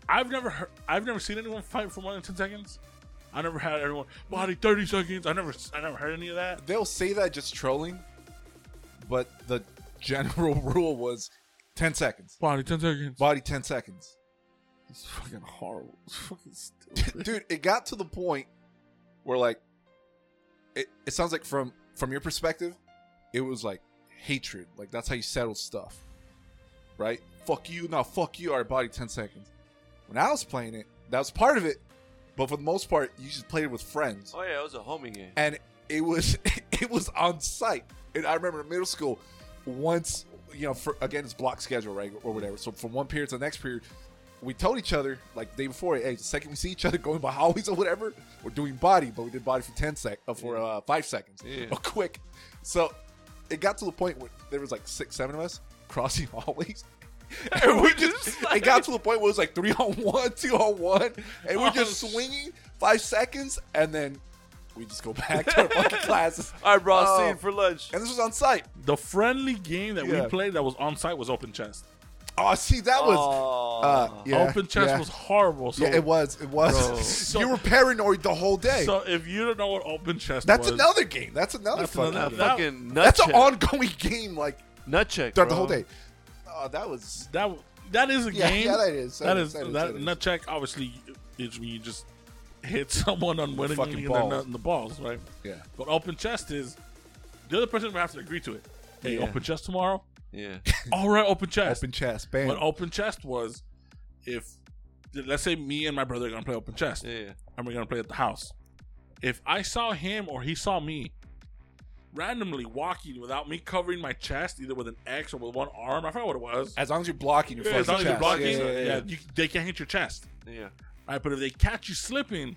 I've never heard. I've never seen anyone fight for more than ten seconds. I never had anyone body thirty seconds. I never. I never heard any of that. They'll say that just trolling, but the general rule was ten seconds. Body ten seconds. Body ten seconds. It's fucking horrible. It's fucking stupid. Dude, it got to the point where like it, it sounds like from from your perspective, it was like hatred. Like that's how you settle stuff. Right? Fuck you, now fuck you, all right, body ten seconds. When I was playing it, that was part of it. But for the most part, you just played it with friends. Oh yeah, it was a homie game. and it was it was on site. And I remember in middle school, once you know, for again it's block schedule, right, or whatever. So from one period to the next period, we told each other like the day before, hey, the second we see each other going by hallways or whatever, we're doing body, but we did body for ten sec, uh, for uh, five seconds, Yeah. quick. So it got to the point where there was like six, seven of us crossing hallways. And we just, it got to the point where it was like three on one, two on one, and we're oh, just Oh, swinging five seconds, and then we just go back to our fucking classes. All right, bro. I'll see Oh. you for lunch. And this was on site. The friendly game that Yeah. we played that was on site was open chest. Oh, see, that was. Oh. Uh, yeah, open chest yeah. was horrible. So, yeah, it was. It was. So- you were paranoid the whole day. So if you don't know what open chest that's was, another game. That's another That's fun another- game. that- fucking nut That's check. an ongoing game, like nut check throughout the whole day. Oh, that was. that that is a Yeah, game. yeah, that is. that is that that, that is. nut check. Obviously, is when you just hit someone unwittingly Fucking in their balls. nut in the balls, right? Yeah. But open chest is the other person would have to agree to it. Hey, Yeah. open chest tomorrow. Yeah. All right, open chest. Open chest, bam. What open chest was, if let's say me and my brother are gonna play open chest, Yeah. and we're gonna play at the house. If I saw him or he saw me randomly walking without me covering my chest, either with an X or with one arm, I forgot what it was. as long as you're blocking your Yeah, as long as you're blocking, Yeah, yeah, yeah, yeah. you, they can't hit your chest. Yeah. Right, but if they catch you slipping,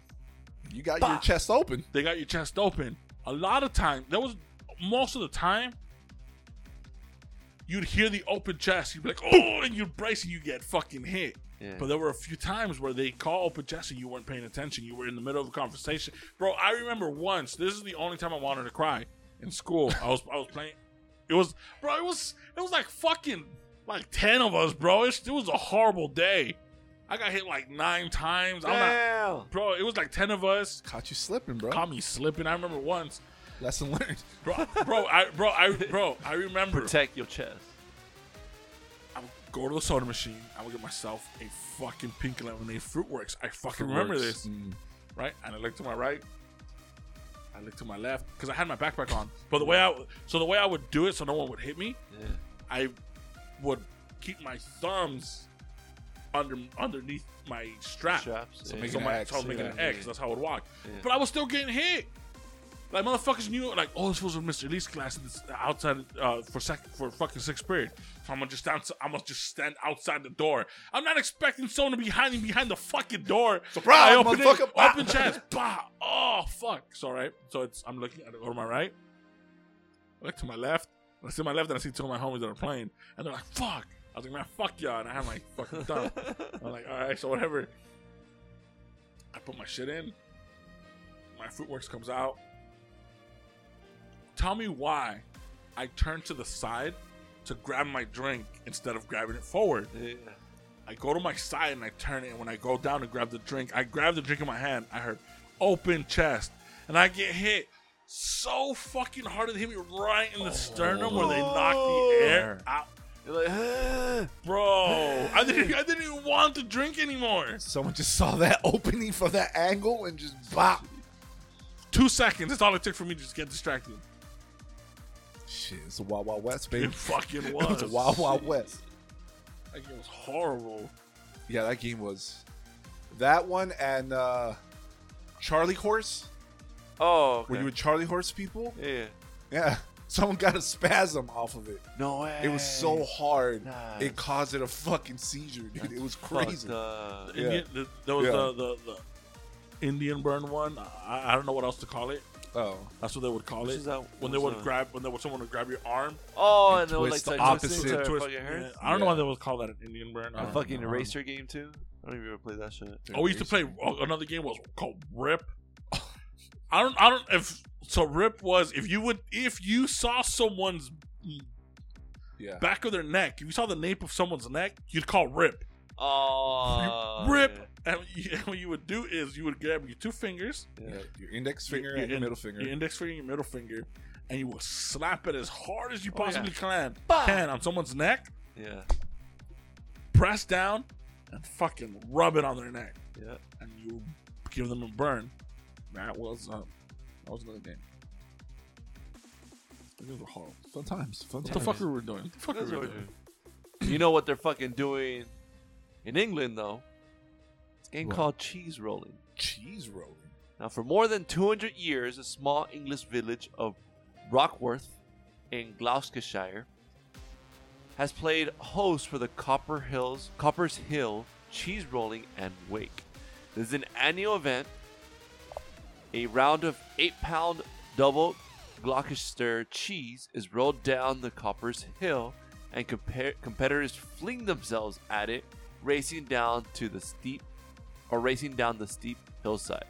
You got your chest open. they got your chest open. A lot of time, that was most of the time, you'd hear the open chest. You'd be like, oh, and you'd brace and you get fucking hit. Yeah. But there were a few times where they call open chest and you weren't paying attention. You were in the middle of a conversation. Bro, I remember once, this is the only time I wanted to cry. in school. I was I was playing. It was bro. It was it was like fucking like ten of us, bro. It, it was a horrible day. I got hit like nine times. I'm not, bro. It was like ten of us. Caught you slipping, bro. Caught me slipping. I remember once, Lesson learned. bro. Bro, I bro I bro I remember. Protect your chest. I would go to the soda machine. I would get myself a fucking pink lemonade fruit works. I fucking remember this, Mm. right? And I looked to my right. I looked to my left because I had my backpack on. But the way I so the way I would do it so no one would hit me, Yeah. I would keep my thumbs under underneath my strap. Straps. So yeah. So, my, X, so I was making yeah. an X. That's how I would walk. Yeah. But I was still getting hit. Like motherfuckers knew, like, oh, this was a Mr. Lee's class this, outside uh, for sec- for fucking sixth period. So I'm gonna just I'm gonna just stand outside the door. I'm not expecting someone to be hiding behind the fucking door. Surprise, I open it. Bah. open chest, bah. Oh fuck. So right. So it's I'm looking at go to my right. I look to my left. I see my left and I see two of my homies that are playing, and they're like, "Fuck." I was like, "Man, fuck y'all," and I had my fucking thumb. I'm like, "All right, so whatever." I put my shit in. My Fruitworks comes out. Tell me why I turned to the side to grab my drink instead of grabbing it forward. Yeah. I go to my side and I turn it, and when I go down to grab the drink, I grab the drink in my hand. I heard open chest, and I get hit so fucking hard it hit me right in the sternum where they knocked the air out. You're like, "Ah." Bro, I didn't, I didn't even want to drink anymore. Someone just saw that opening from that angle and just bop. Two seconds. That's all it took for me to just get distracted. Shit, it's a Wild Wild West, baby. It fucking It's was. a Wild Wild West. Like, it was horrible. Yeah, that game was that one and uh Charlie Horse. Oh, okay. Were you with Charlie Horse people? yeah. Yeah. Someone got a spasm off of it. No way. It was so hard. Nice. It caused it a fucking seizure, dude. it was crazy. up. Yeah. Indian, the, there was Yeah. the, the, the Indian burn one. I, I don't know what else to call it. Oh. That's what they would call Which it. is that- when they what's would that? grab, when there was someone would grab your arm. Oh, And and, it was like twist the like opposite. twisting to twist- fucking hurt. yeah. I don't know Yeah. why they would call that an Indian burn. I A don't fucking know. eraser game too. I don't even ever play that shit. Oh, we used to play oh, another game was called Rip. I don't. I don't. If so, Rip was if you would if you saw someone's Yeah. back of their neck, if you saw the nape of someone's neck, you'd call Rip. Oh, Rip. Yeah. And you, what you would do is you would grab your two fingers, Yeah. Yeah, Your index finger your and your in- middle finger. your index finger, and your middle finger, and you would slap it as hard as you Oh, yeah. possibly can, Bah. can on someone's neck. Yeah. Press down and fucking rub it on their neck, Yeah. and you give them a burn. That was um, that was another game. These were horrible. Fun times. Fun What times. the fuck were we doing? What the fuck That's were we what doing? we're doing. You know what they're fucking doing in England though? It's a game What? called cheese rolling. Cheese rolling. Now, for more than 200 years, a small English village of Brockworth in Gloucestershire has played host for the Copper Hills, Copper's Hill Cheese Rolling and Wake. This is an annual event. A round of 8-pound double Gloucester cheese is rolled down the Copper's Hill, and competitors fling themselves at it, racing down to the steep or racing down the steep hillside.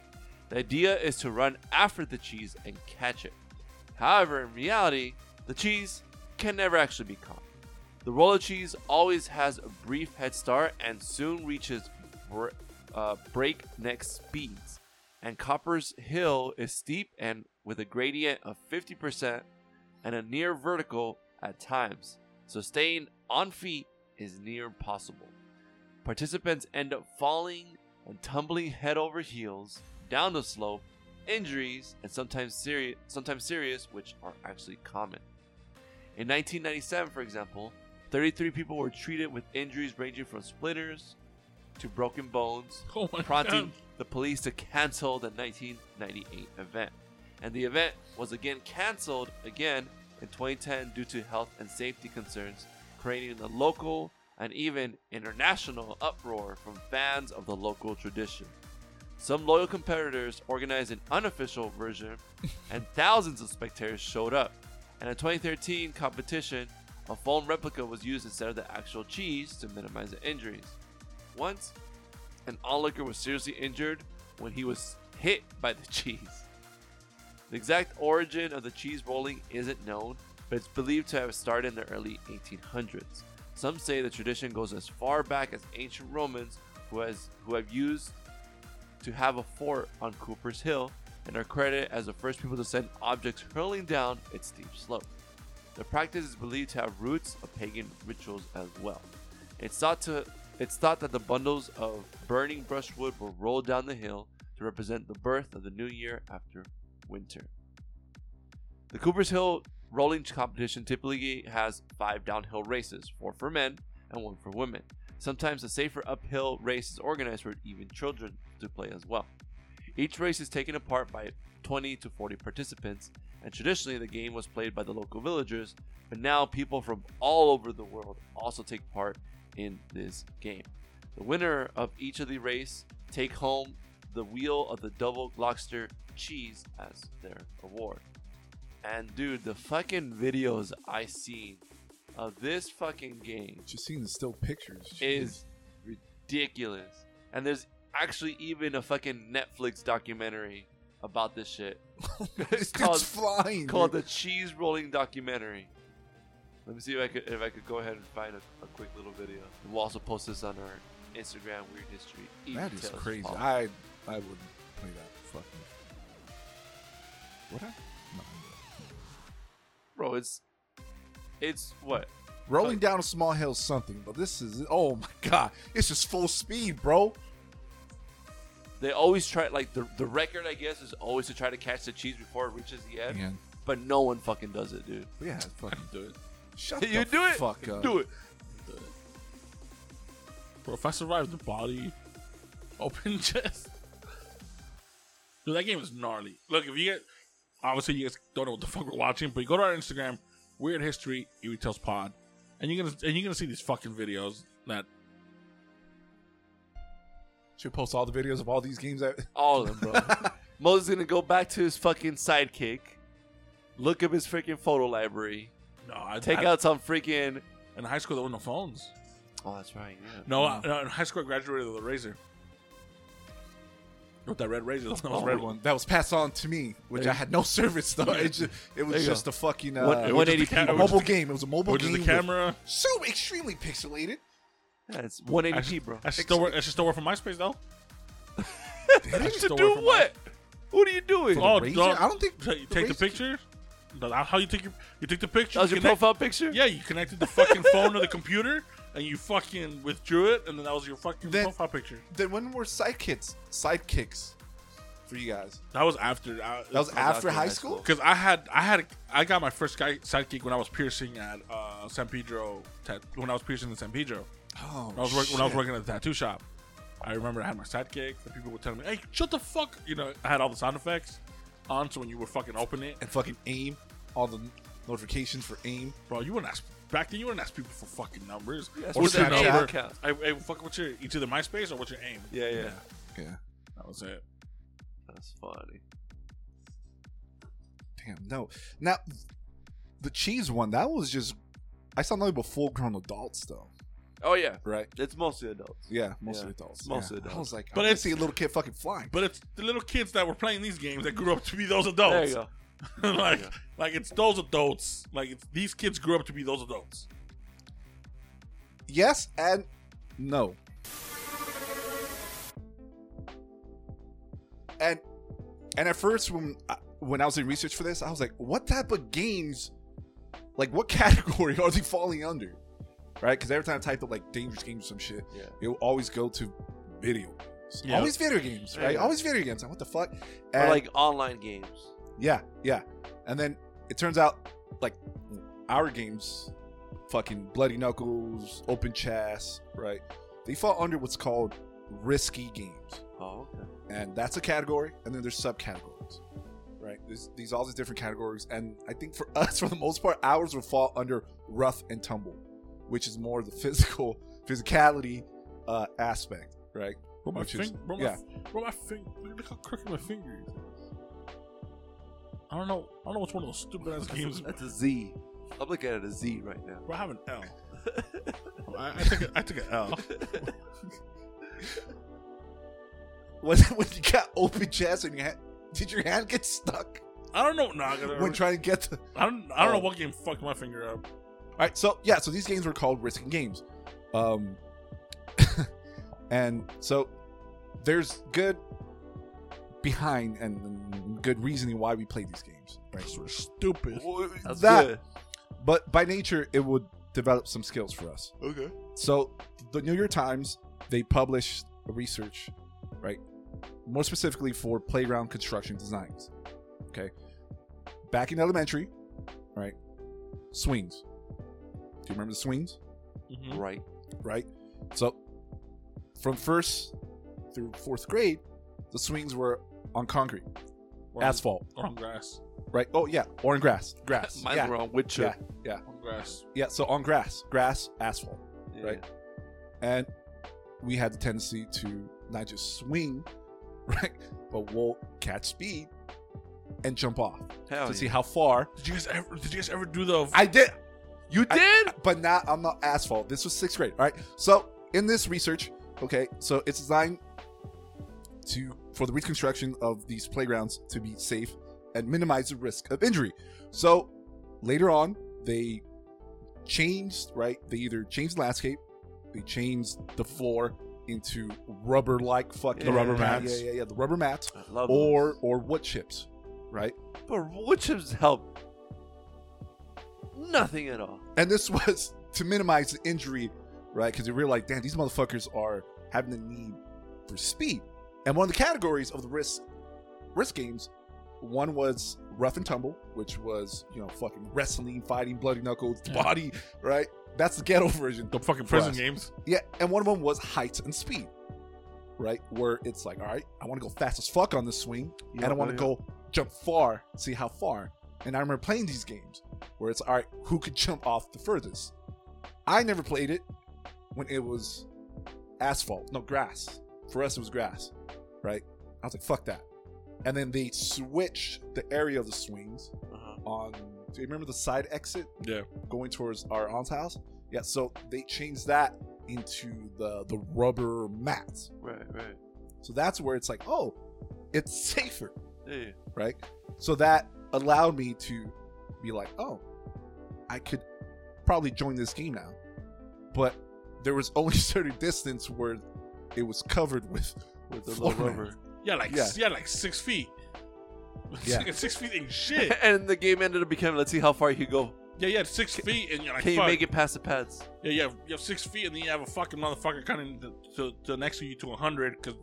The idea is to run after the cheese and catch it. However, in reality, the cheese can never actually be caught. The roller cheese always has a brief head start and soon reaches br- uh, breakneck speeds. And Copper's Hill is steep and with a gradient of 50% and a near vertical at times, so staying on feet is near impossible. Participants end up falling and tumbling head over heels down the slope, injuries, and sometimes serious, sometimes serious, which are actually common. In 1997, for example, 33 people were treated with injuries ranging from splinters to broken bones, Oh prompting god! the police to cancel the 1998 event. And the event was again canceled again in 2010 due to health and safety concerns, creating a local and even international uproar from fans of the local tradition. Some loyal competitors organized an unofficial version, and thousands of spectators showed up. And in 2013 competition, a foam replica was used instead of the actual cheese to minimize the injuries. Once, an onlooker was seriously injured when he was hit by the cheese. The exact origin of the cheese rolling isn't known, but it's believed to have started in the early 1800s. Some say the tradition goes as far back as ancient Romans, who has who have used to have a fort on Cooper's Hill and are credited as the first people to send objects hurling down its steep slope. The practice is believed to have roots of pagan rituals as well. It's thought to it's thought that the bundles of burning brushwood were rolled down the hill to represent the birth of the new year after winter. The Cooper's Hill rolling competition typically has five downhill races, four for men and one for women. Sometimes a safer uphill race is organized for even children to play as well. Each race is taken apart by 20 to 40 participants, and traditionally the game was played by the local villagers, but now people from all over the world also take part in this game. The winner of each of the race take home the wheel of the double Gloucester cheese as their award. And dude, the fucking videos I seen of this fucking game Just seeing the still pictures is ridiculous. And there's actually even a fucking Netflix documentary about this shit it's called- flying. called dude. the Cheese Rolling Documentary. Let me see if I could if I could go ahead and find a, a quick little video. We'll also post this on our Instagram Weird History. That is crazy. Pod. I I wouldn't play that. Fucking. What? I? No. Bro, it's it's what? Rolling down a small hill, is something, but this is oh my god, it's just full speed, bro. They always try like the the record I guess is always to try to catch the cheese before it reaches the end. Man, But no one fucking does it, dude. yeah, fucking do it. shut you the do it. Fuck up. Do it. Bro, if I survive the body, open chest. Dude, that game is gnarly. Look, if you get, obviously you guys don't know what the fuck we're watching, but you go to our Instagram, Weird History, Eerie Tales Pod, and you're gonna and you're gonna see these fucking videos that Should post all the videos of all these games. That All of them, bro. Moses gonna go back to his fucking sidekick, look up his freaking photo library, no, I take I, out some freaking. in high school there were no phones. Oh, that's right. Yeah. No, I, no, in high school I graduated with a razor. With that red razor, that was Oh, red one that was passed on to me, which There I had no service though. It, just, it was you just a fucking uh, One- It was just 180p. ca- a mobile just game. It was a mobile Which is game. the with- camera? so extremely pixelated. Yeah, it's 180p, should, bro. I should still work. I should still work for MySpace though. I should to still do work for what? What are you doing? Oh, razor? no. I don't think So you the take the razor- picture. No, How you take your you take the picture? That was your connect- profile picture? Yeah, you connected the fucking phone to the computer, and you fucking withdrew it, and then that was your fucking Then- profile picture. Then when were sidekicks? Sidekicks for you guys? That was after. I, That was after after high high school. school. because I had I had I got my first guy sidekick when I was piercing at uh, San Pedro. Tat- when I was piercing in San Pedro, Oh, when I was work, when I was shit. working at the tattoo shop. I remember I had my sidekick, and people would tell me, "Hey, shut the fuck!" You know, I had all the sound effects on, so when you would fucking open it, and fucking AIM all the notifications for AIM. bro, you wouldn't ask back then. You wouldn't ask people for fucking numbers. Yes, what's what's your that that number? name? account? I, hey, fuck, what's your? It's either MySpace or what's your AIM? Yeah, yeah. Yeah. That was it. That's funny. Damn. No. Now, the cheese one that was just. I saw nothing but full grown adults though. Oh yeah, Right. it's mostly adults. Yeah, mostly Yeah, adults. mostly yeah. I adults. was like, But but I it's- see a little kid fucking flying. But it's the little kids that were playing these games that grew up to be those adults. There adults. you go. like, Yeah. like it's those adults. Like it's, these kids grew up to be those adults. Yes and no. And and at first when I, when I was in research for this, I was like, what type of games, like what category are they falling under? Right? Because every time I type up like dangerous games or some shit, Yeah. it will always go to video. games. Yeah. Always video games, right? you go. Always video games. Like, what the fuck? Or like online games. Yeah, yeah. And then it turns out like our games, fucking Bloody Knuckles, Open Chest, right? They fall under what's called risky games. Oh, okay. And that's a category, and then there's subcategories. Right? There's these all these different categories. And I think for us, for the most part, ours would fall under rough and tumble, which is more the physical physicality uh aspect, right? Bro, my Which is- finger, bro, my, yeah. f- bro, my finger. Look how crooked my finger is. I don't know. I don't know which one of those stupid ass games. That's a Z. I'm looking at a Z right now. Bro, I have an L. I, I took a, I took an L. When when you got open chest and your hand did your hand get stuck? I don't know. Gotta, when trying to get to. I don't. I don't know Oh. what game fucked my finger up. All right, so yeah, so these games were called risking games, um, and so there's good behind and good reasoning why we play these games, right? Sort of stupid. That's that, good. but by nature, it would develop some skills for us. Okay. So the New York Times they published a research, right? More specifically for playground construction designs. Okay. Back in elementary, right? Swings. Do you remember the swings? Mhm. Right. Right? So from first through fourth grade, the swings were on concrete, Or on- asphalt, or on grass. right? Oh yeah, or on grass, grass. Mine's yeah, wrong. Wood chip. On grass. yeah. So on grass, grass, asphalt. Yeah. right? and we had the tendency to not just swing, right, but we'll catch speed and jump off Hell to yeah. see how far. Did you guys ever? Did you guys ever do the? I did, You I- did? but not on the asphalt. This was sixth grade, all right? So in this research, okay, so it's designed to for the reconstruction of these playgrounds to be safe and minimize the risk of injury. So later on, they changed, right? They either changed the landscape, they changed the floor into rubber-like fucking The rubber yeah, mats. Yeah, yeah, yeah, the rubber mats, I love or or wood chips, right? But wood chips help. Nothing at all. And this was to minimize the injury, right? Because they like, damn, these motherfuckers are having the need for speed. And one of the categories of the risk risk games, one was rough and tumble, which was you know fucking wrestling, fighting, bloody knuckles, Yeah. body, right? That's the ghetto version. the fucking prison us. games. Yeah, and one of them was height and speed, right? Where it's like, all right, I want to go fast as fuck on this swing, and I want to go jump far, see how far. And I remember playing these games where it's all right, who could jump off the furthest? I never played it when it was asphalt, no grass. For us, it was grass, right? I was like, fuck that. And then they switched the area of the swings Uh-huh. on. Do you remember the side exit Yeah. going towards our aunt's house? Yeah, so they changed that into the the rubber mats. Right, right. So that's where it's like, oh, it's safer Yeah. right? So that allowed me to be like, oh, I could probably join this game now. But there was only a certain distance where it was covered with With the little mats. rubber. Yeah, like Yeah. yeah, like six feet. Yeah. six feet ain't shit. and the game ended up becoming let's see how far you can go. Yeah, yeah, six feet, and you're like, Can you fuck. make it past the pads? Yeah, you have, you have six feet, and then you have a fucking motherfucker coming to, to, to next to you to 100 because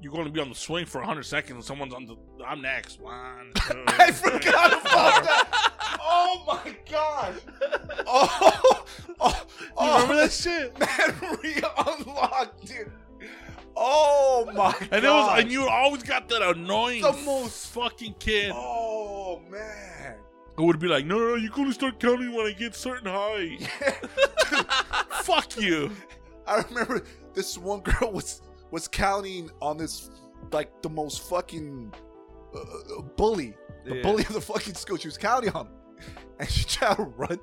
you're going to be on the swing for 100 seconds, and someone's on the. I'm next. One, two, I three, forgot about that. Oh my god. Oh, oh, You oh remember that oh. shit? Memory unlocked, dude. Oh my god. And it was, and you always got that annoying The most- fucking kid Oh man. who would be like, "No, no, no, you can only start counting when I get certain height." Fuck you. I remember this one girl was was counting on this like the most fucking uh, uh, bully, the Yeah. bully of the fucking school. She was counting on, him. and she tried to run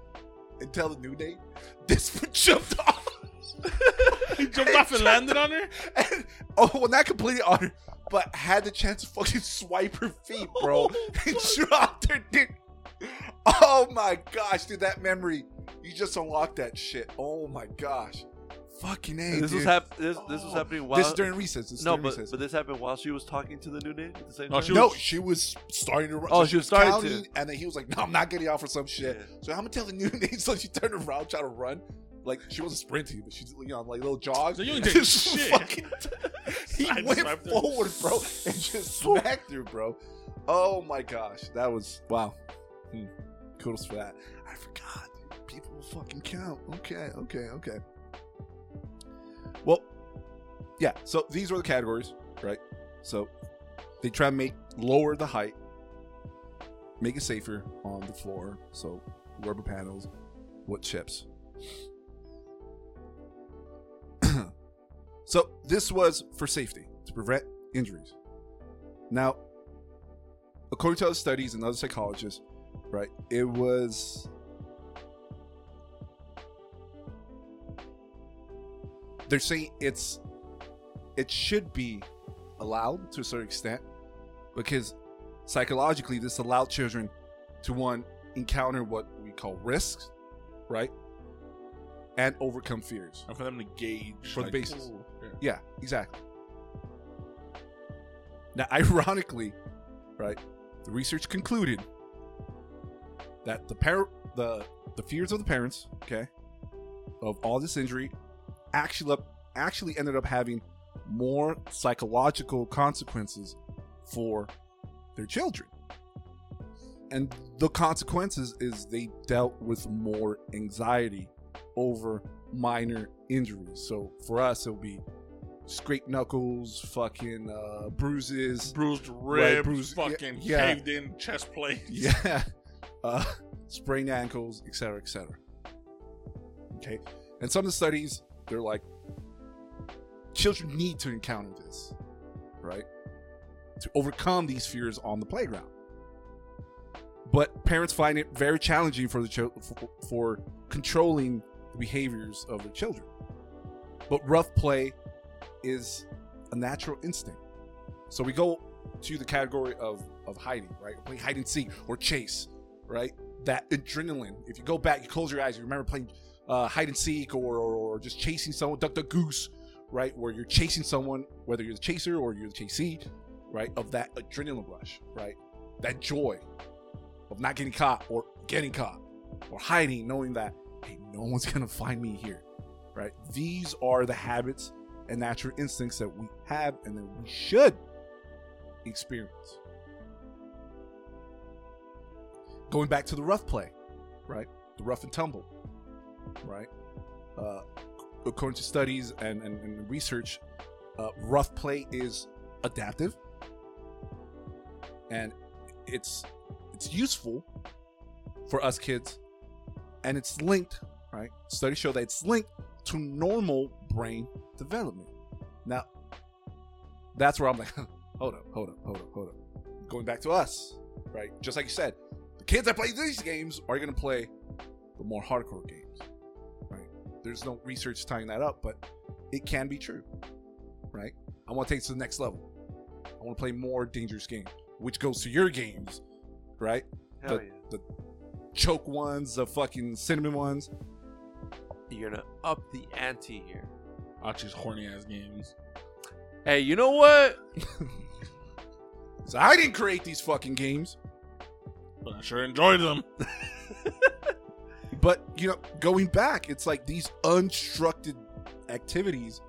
and tell the noon aide. This one jumped off. He jumped off and landed on her. And, oh, well, not completely on her, but had the chance to fucking swipe her feet, bro, oh, and dropped her dick. Oh my gosh, dude, that memory. You just unlocked that shit. Oh my gosh. Fucking A. this was dude. hap- this this was Oh. happening while This is during recess. This is no, during but, recess. but this happened while she was talking to the new name at the same No, time. she no, was- she was starting to run. Oh, she was starting to. And then he was like, no, I'm not getting off for some shit. Yeah. So I'm going to tell the new name. So she turned around, tried to run. Like, she wasn't sprinting, but she's, you know, like little jogs. So you take shit. fucking- he Side went swiped her. forward, bro, and just smacked her, bro. Oh my gosh. That was, wow. Hmm. Kudos for that. I forgot. People will fucking count. Okay, okay, okay. Well, yeah, so these were the categories, right? So they try to make lower the height, make it safer on the floor. So rubber panels, wood chips. So this was for safety to prevent injuries. Now, according to other studies and other psychologists, right, it was they're saying it's it should be allowed to a certain extent because psychologically, this allowed children to one encounter what we call risks, right, and overcome fears. And for them to gauge For the basis. ooh, yeah. Yeah, exactly. Now, ironically, right, the research concluded that the par- the the fears of the parents, okay, of all this injury, actually up, actually ended up having more psychological consequences for their children. And the consequences is they dealt with more anxiety over minor injuries. So for us, it'll be scraped knuckles, fucking uh, bruises, bruised Right, ribs, bruised- fucking yeah. caved in chest plate. yeah, uh, sprained ankles, etc., etc. Okay, and some of the studies they're like, children need to encounter this, right, to overcome these fears on the playground. But parents find it very challenging for the chil- for, for controlling the behaviors of their children. But rough play is a natural instinct. So we go to the category of of hiding, right? Play hide and seek or chase, right? That adrenaline. If you go back, you close your eyes, you remember playing uh, hide and seek or, or or just chasing someone, duck duck goose, right? Where you're chasing someone, whether you're the chaser or you're the chasee, right? Of that adrenaline rush, right? That joy of not getting caught or getting caught or hiding, knowing that hey, no one's gonna find me here, right? These are the habits and natural instincts that we have and that we should experience. Going back to the rough play, right? The rough and tumble, right? Uh, according to studies and, and, and research, uh, rough play is adaptive and it's it's useful for us kids and it's linked right studies show that it's linked to normal brain development. Now that's where i'm like hold up hold up hold up hold up. Going back to us right? Just like you said the kids that play these games are going to play the more hardcore games right? There's no research tying that up but it can be true right? I want to take it to the next level. I want to play more dangerous games which goes to your games right? Hell the, yeah. the choke ones, the fucking cinnamon ones. You're gonna up the ante here. Archie's horny ass games. Hey, you know what? So I didn't create these fucking games, But I sure enjoyed them. but you know, going back, it's like these unstructured activities.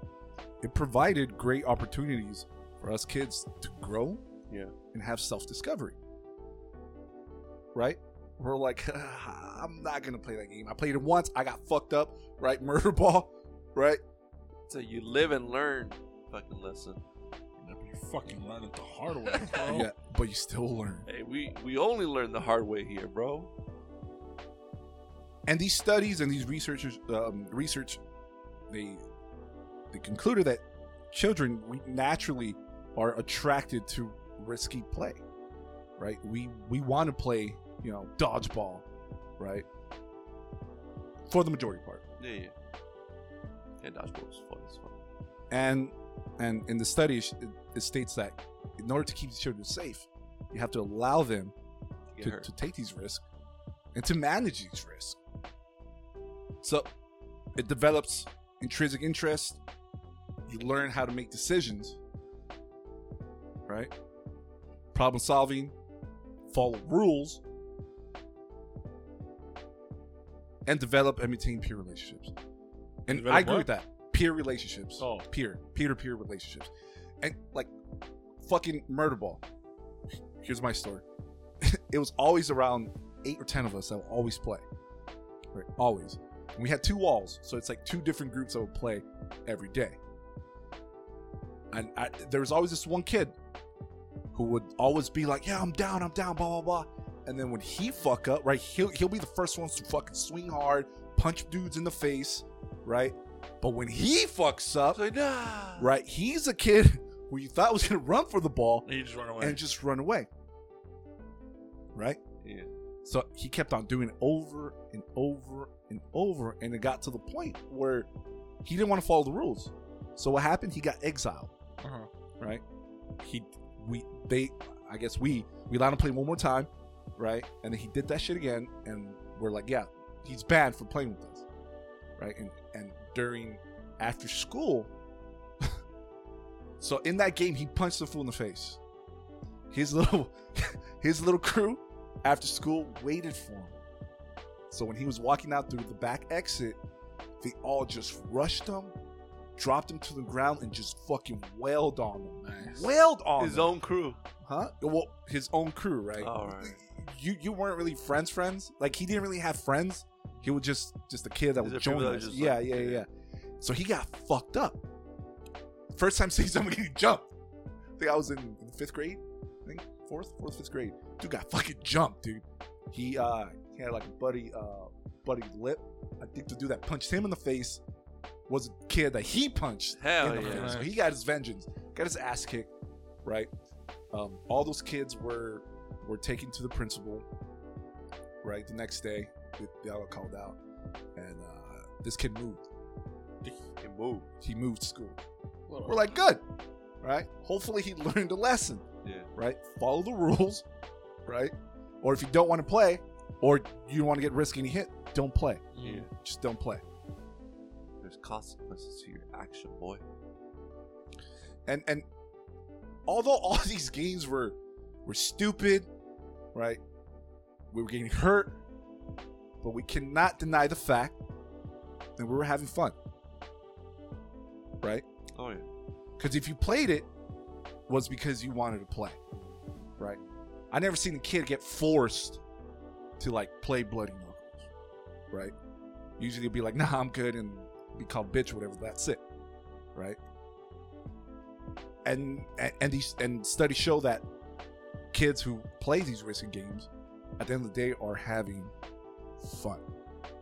It provided great opportunities for us kids to grow, Yeah. and have self discovery. Right? We're like, ah, I'm not gonna play that game. I played it once. I got fucked up. Right? Murder ball. Right? So you live and learn. Fucking lesson. Yeah, but you fucking learn it the hard way, bro. Yeah, but you still learn. Hey, we we only learn the hard way here, bro. and these studies and these researchers um, research they they concluded that children we naturally are attracted to risky play right we we want to play you know dodgeball right for the majority part Yeah, yeah. Yeah, dodgeball is fun. It's fun. and and in the study it, it states that in order to keep the children safe you have to allow them to, to take these risks and to manage these risks. So it develops intrinsic interest. You learn how to make decisions, right? Problem solving, follow rules, and develop and maintain peer relationships. And I agree what? with that. Peer relationships. Oh. Peer, peer to peer relationships. And like fucking murder ball. Here's my story. it was always around eight or ten of us that would always play. Right, always. And we had two walls, so it's like two different groups that would play every day. And I, there was always this one kid who would always be like, "Yeah, I'm down, I'm down, blah blah blah." And then when he fuck up, right, he'll he'll be the first ones to fucking swing hard, punch dudes in the face, right? But when he fucks up, like, nah. right, he's a kid who you thought was gonna run for the ball, And just run away. and just run away. Right? Yeah. So he kept on doing it over and over and over, and it got to the point where he didn't want to follow the rules. So what happened? He got exiled. Uh-huh. Right? He, we, they, I guess we We allowed him to play one more time, right? And then he did that shit again, and we're like, yeah, he's banned for playing with us, right? And and during after school, so in that game, he punched the fool in the face. His little his little crew after school waited for him. So when he was walking out through the back exit, they all just rushed him, dropped him to the ground, and just fucking wailed on him. Nice. Wailed on His him. own crew. Huh? Well, his own crew, right? All right. You you weren't really friends, friends. Like he didn't really have friends. He was just just a kid that These would join us. Yeah, like, yeah, yeah. yeah. So he got fucked up. First time seeing somebody getting jumped. I think I was in, in fifth grade. I think fourth, fourth, fifth grade. Dude got fucking jumped, dude. He uh he had like a buddy uh buddy lip. I think the dude that punched him in the face was a kid that he punched Hell in the yeah. face. So he got his vengeance, got his ass kicked, right? Um, all those kids were were taken to the principal, right? The next day, they, all called out, and uh, this kid moved. He moved. He moved to school. We're like, good, right? Hopefully, he learned a lesson, Yeah. right? Follow the rules, right? Or if you don't want to play, or you don't want to get risk any hit, don't play. Yeah. Just don't play. There's consequences to your action, boy. and and although all these games were were stupid, right? We were getting hurt, but we cannot deny the fact that we were having fun, right? Oh yeah. Because if you played it, was because you wanted to play, right? I never seen a kid get forced to like play Bloody Knuckles, right? Usually it'd be like, nah, I'm good, and be called bitch, or whatever. That's it, right? And and, and these and studies show that kids who play these racing games, at the end of the day, are having fun.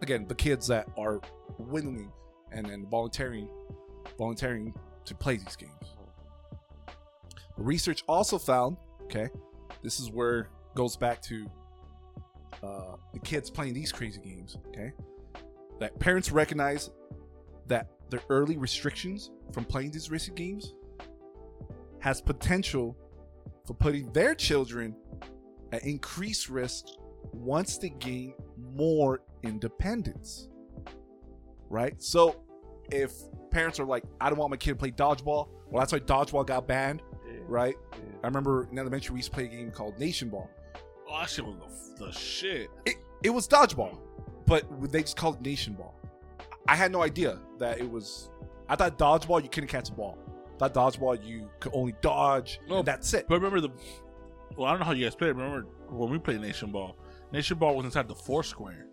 Again, the kids that are willingly and and volunteering, volunteering to play these games. Research also found, okay, this is where goes back to uh, the kids playing these crazy games, okay, that parents recognize that the early restrictions from playing these racing games has potential for putting their children at increased risk once they gain more independence. Right? So if parents are like, I don't want my kid to play dodgeball, well, that's why dodgeball got banned, Yeah. right? Yeah. I remember in elementary we used to play a game called Nation Ball. Oh, that shit was the, the shit. It, it was dodgeball, but they just called it Nation Ball. I had no idea that it was. I thought dodgeball you couldn't catch a ball. I thought dodgeball you could only dodge. No, and that's it. But remember the. Well, I don't know how you guys played. Remember when we played Nation Ball? Nation Ball was inside the four square,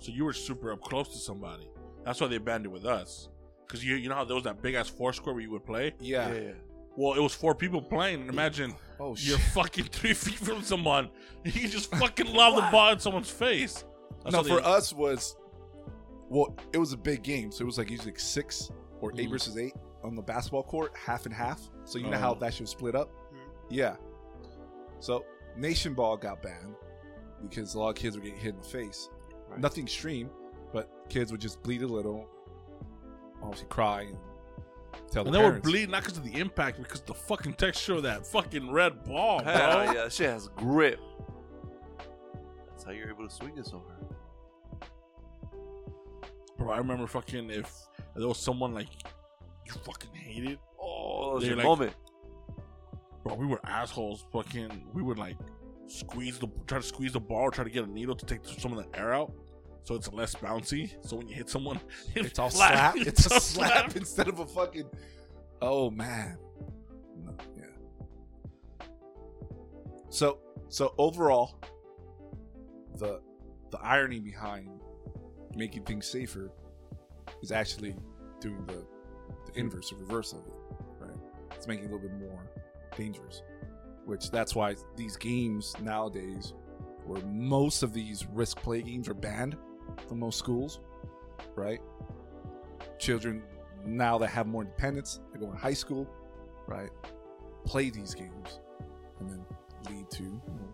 so you were super up close to somebody. That's why they banned it with us. Cause you you know how there was that big ass four square where you would play. Yeah. yeah. Well, it was four people playing, and imagine Oh you're shit. fucking three feet from someone, and you just fucking lob the ball in someone's face. That's no, how for us was. Well, it was a big game, so it was like usually like six or 8 Mhm. versus eight on the basketball court, half and half. So you know Oh. how that should split up. Yeah. So Nation Ball got banned because a lot of kids were getting hit in the face. Right. Nothing extreme, but kids would just bleed a little, obviously cry and tell And the they were bleeding not because of the impact, because the fucking texture of that fucking red ball, bro. Hell yeah. That shit has grip. That's how you're able to swing it so hard. Bro, I remember fucking if there was someone like you fucking hated, Oh, that was your like- moment. bro, we were assholes. Fucking, we would like squeeze the try to squeeze the ball, try to get a needle to take some of the air out, so it's less bouncy. So when you hit someone, It's all slap. It's a slap instead of a fucking. Oh man. No, yeah. So so overall, the the irony behind making things safer is actually doing the, the inverse or reverse of it. Right? It's making it a little bit more dangerous. Which that's why these games nowadays, where most of these risk play games are banned from most schools, right? Children now that have more independence, they go in high school, right? Play these games, and then lead to you know,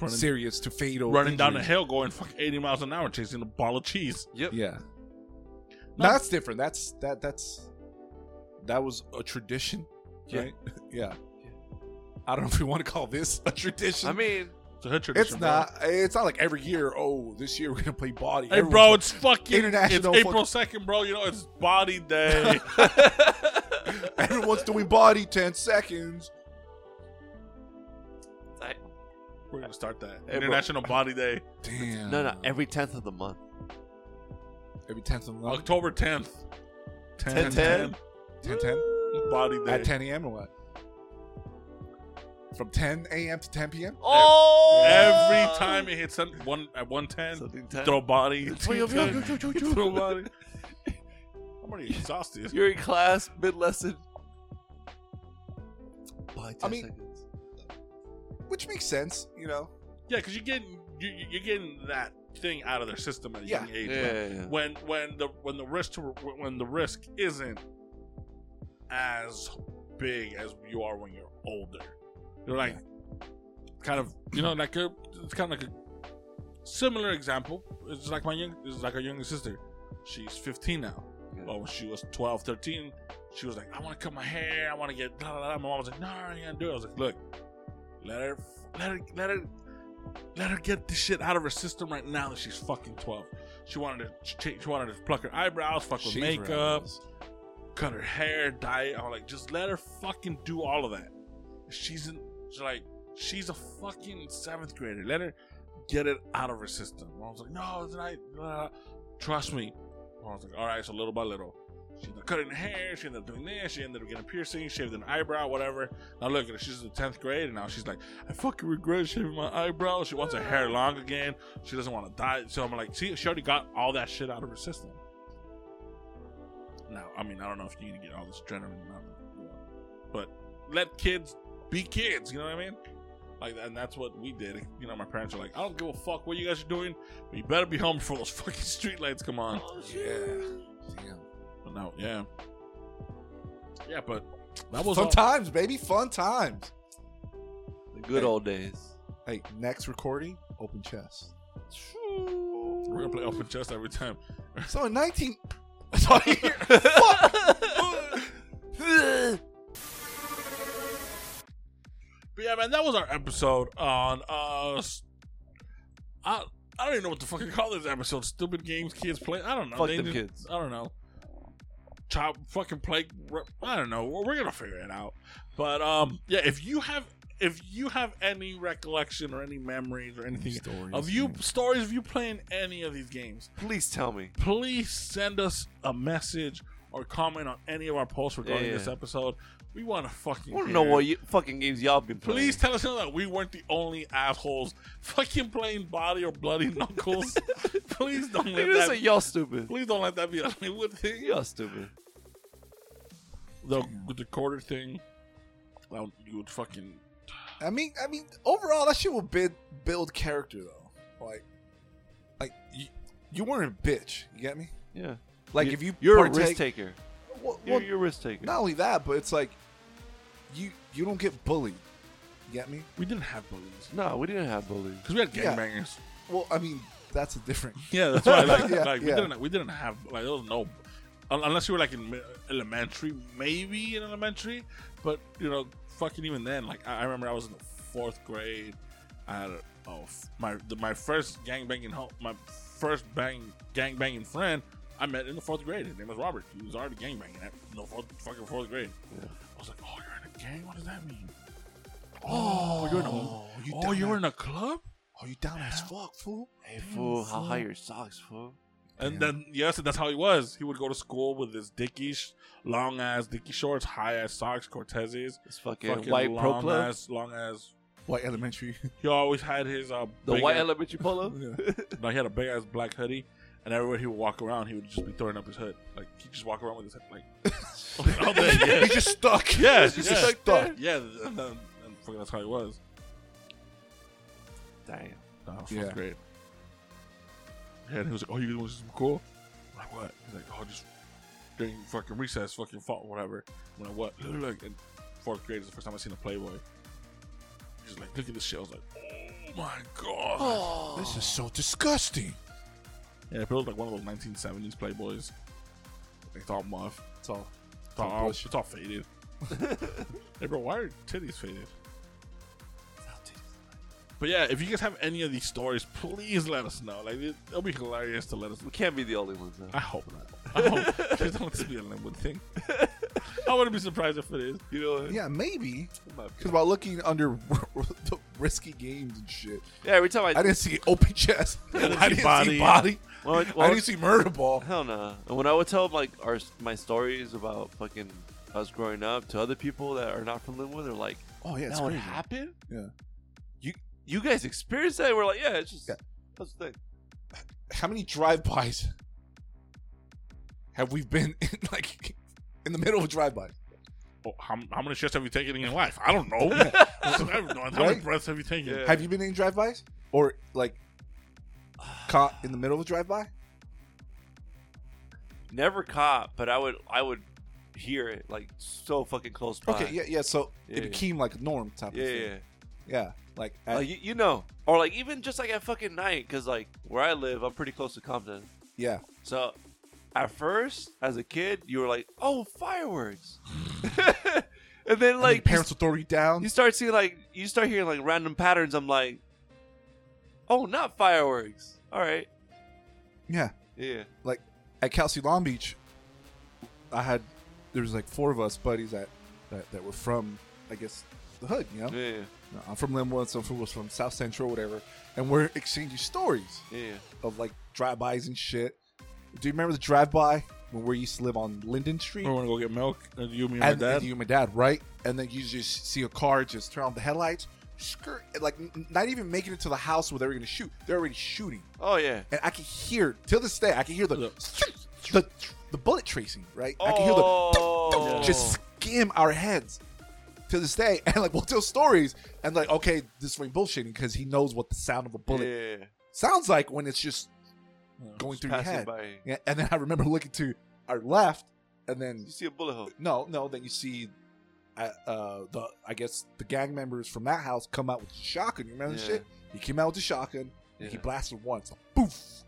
running, serious to fatal running down the hill, going fucking eighty miles an hour, chasing a ball of cheese. Yep. Yeah, No. that's different. That's that. That's that was a tradition, Yeah. right? yeah. I don't know if we want to call this a tradition. I mean, It's a hood tradition. it's bro. not. It's not like every year. Oh, this year we're gonna play body. Hey, Everyone's bro, it's fucking International It's April second, bro. You know it's Body Day. everyone's doing body ten seconds. I- We're gonna start that Hey, bro. International Body Day, Damn. no, no, every tenth of the month. every tenth of the month. October tenth. 10, 10. 10 10 Body Day. at 10 a.m. or what? From 10 a.m. to 10 p.m. Oh, Every time it hits some- one at one ten, Something 10. throw body. Oh, yo. throw body. I'm already exhausted. You're in class mid lesson. By 10 I mean- seconds. Which makes sense, you know. Yeah, because you're getting you, you're getting that thing out of their system at a Yeah. young age. Yeah, yeah, yeah. When when the when the risk to, when the risk isn't as big as you are when you're older. You're like kind of you know like a it's kind of like a similar example. It's like my young it's like our younger sister. She's 15 now. Yeah. But when she was 12, 13, she was like, I want to cut my hair. I want to get. Blah, blah, blah. My mom was like, No, you can't do it. I was like, Look, let her, let her, let her, let her get this shit out of her system right now that she's fucking 12. She wanted to, she, she wanted to pluck her eyebrows, fuck with her makeup, eyebrows. cut her hair, dye. it. I was like, just let her fucking do all of that. She's in, she's like, she's a fucking seventh grader. Let her get it out of her system. I was like, no, it's not. Uh, trust me. I was like, all right, so little by little. She ended up cutting her hair. She ended up doing this. She ended up getting a piercing, shaved an eyebrow, whatever. Now look at her. She's in the 10th grade, and now she's like, I fucking regret shaving my eyebrow. She wants her hair long again. She doesn't want to dye. So I'm like, see, she already got all that shit out of her system. Now, I mean, I don't know if you need to get all this adrenaline out but let kids be kids. You know what I mean? Like, and that's what we did. You know, my parents were like, I don't give a fuck what you guys are doing, but you better be home before those fucking street lights come on. Oh, yeah. Damn. But no, yeah, yeah, but that was Fun all- times, baby. Fun times. The good Hey. old days. Hey, next recording, open chest. We're gonna play open chest every time. So in 19. Sorry. Fuck. But yeah, man, that was our episode on us. I I don't even know what to fucking call this episode. Stupid games kids play. I don't know. Fuck They them did- kids. I don't know. Chop fucking play. I don't know. We're, gonna figure it out. But um, yeah. If you have if you have any recollection or any memories or anything Stories, of you stories of you playing any of these games, Please tell me. please send us a message or comment on any of our posts regarding Yeah, yeah. this episode. We want to fucking I want to know what you, fucking games y'all been playing. Please tell us that we weren't the only assholes fucking playing body or bloody knuckles. please don't let Nigga, that. say y'all stupid. please don't let that be a Hollywood thing. Y'all stupid. The with the quarter thing, well, you would fucking. I mean, I mean, overall, that shit will build build character though. Like, like you, you weren't a bitch. You get me? Yeah. Like You- if you you're a partake- risk taker. Well, You're, well, you're a risk taker. not only that, but it's like you you don't get bullied. You get me? We didn't have bullies No, we didn't have bullies. because we had Yeah. gangbangers. Well, I mean, that's a different. Yeah, that's why. Like, Yeah, like we yeah. didn't we didn't have like there was no un- unless you were like in mi- elementary, maybe in elementary, but you know, fucking even then, like I, I remember I was in the fourth grade. I had a, oh f- my the, my first gang banging ho- my first bang gang banging friend. I met in the fourth grade. His name was Robert. He was already gang banging at no fourth, fucking fourth grade. Yeah. I was like, oh, you're in a gang. What does that mean? Oh, you're in a you oh, down you're there. in a club. Oh, you down as fuck, fool? Hey, fool, how high your socks, fool? And Damn. then yes, that's how he was. He would go to school with his dickies, long ass dicky shorts, high ass socks, Cortezes, This fucking, fucking white pro long club. ass, long ass. White elementary. He always had his uh, The big white ass- elementary polo. No, he had a big ass black hoodie, and everywhere he would walk around, he would just be throwing up his hood. Like he just walk around with his head like all day. Yeah, He's just stuck. yeah, He's yeah. just stuck. yeah. And then and fucking that's how he was. Damn. Oh, no, fourth Yeah. grade. Yeah, and he was like, "Oh, you want something cool?" I'm like, "What?" He's like, "Oh, just during fucking recess, fucking fall, whatever." When I'm like, "What?" Look, look. And fourth grade is the first time I seen a Playboy. He's like, "Look at this shit." I was like, "Oh my god!" This is so disgusting. Yeah, it feels like one of those 1970s Playboys. It's all muff. It's all. It's all, all it's all faded. hey, bro, why are titties faded? But yeah, if you guys have any of these stories, please let us know. Like it, it'll be hilarious to let us. We can't be the only ones though. I hope not. I hope. Please don't let this be a Lynwood thing. I wouldn't be surprised if it is. You know? Yeah, maybe. It might be. Because while looking under the risky games and shit, Yeah, every time I, I didn't see open chest. I didn't didn't, see see body. Body. well, I well, didn't see murder ball. hell no. And when I would tell like our my stories about fucking us growing up to other people that are not from Lynwood, they're like, Oh yeah, it's "That would crazy. happen? Yeah. You you guys experienced that?" We're like, "Yeah, it's just Yeah. that's the thing." How many drive-bys have we been in, like in the middle of a drive-by? Oh, how, how many shits have you taken in your life? I don't know. I have no idea. How many breaths have you taken? Yeah. Have you been in drive-bys or like caught in the middle of a drive-by? Never caught, but I would I would hear it like so fucking close by. Okay, yeah, yeah. So Yeah, it yeah. became like a norm type yeah, of yeah. thing. Yeah, like Uh, at- you, you know, or like even just like at fucking night, because like where I live, I'm pretty close to Compton. yeah. So at first, as a kid, you were like, "Oh, fireworks," and then Like like parents will throw you down. you start seeing like you start hearing like random patterns. I'm like, "Oh, not fireworks." All right, yeah, yeah, Like at Cal State Long Beach, I had there was like four of us buddies that that, that were from I guess the hood. You know, yeah, I'm from Lynwood, some was from South Central, whatever, and we're exchanging stories yeah. of like drive-bys and shit. Do you remember the drive-by when we used to live on Linden Street? We want to go get milk. uh, You, me, and my and, dad. and you and my dad, right? And then you just see a car just turn on the headlights, skirt, like n- not even making it to the house where they were gonna shoot. They're already shooting, Oh yeah. and I can hear till this day. I can hear the the, the bullet tracing, right? I can hear the Oh. just skim our heads to this day, and like we'll tell stories, and like okay, this is bullshitting because he knows what the sound of a bullet yeah. sounds like when it's just Yeah. going through your Passing head. by. Yeah, and then I remember looking to our left, and then You see a bullet hole. no, no. Then you see, uh, uh, the I guess the gang members from that house come out with the shotgun. You remember the Yeah. shit? He came out with the shotgun. And he blasted once. Like, poof.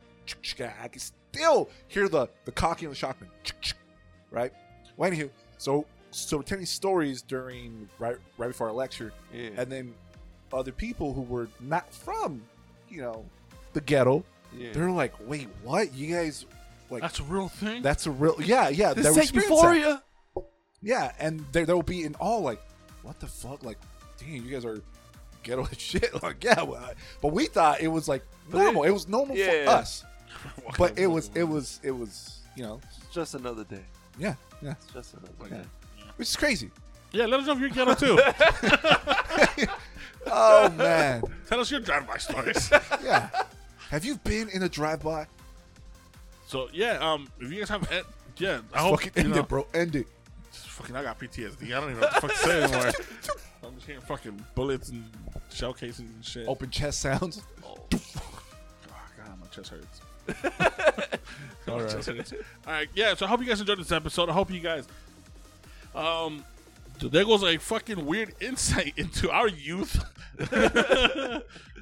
I can still hear the the cocking of the shotgun. Right. Well, anywho, so so telling stories during right right before our lecture, Yeah. and then other people who were not from, you know, the ghetto, yeah. they're like, "Wait, what? You guys like That's a real thing. that's a real yeah yeah." this they is were like experiencing that. Euphoria. Yeah, and there they'll be in all like, what the fuck? Like, damn, you guys are ghetto as shit. Like, yeah, well, I- but we thought it was like But it- normal. It, was normal yeah. for us, but it was it was it was you know It's just another day. yeah yeah, It's just another Yeah. day. which is crazy. Yeah, let us know if you're ghetto too. Oh man, Tell us your drive-by stories. yeah. Have you been in a drive-by? so yeah, um, if you guys have, eh, yeah, I hope Fucking you end know, it, bro. End it. Fucking, I got PTSD. I don't even know what the fuck to say anymore. I'm just hearing fucking bullets and shell casings and shit. Open chest sounds. Oh, God, my chest hurts. All My right. chest hurts. All right, yeah. So I hope you guys enjoyed this episode. I hope you guys. Um, so there goes a fucking weird insight into our youth.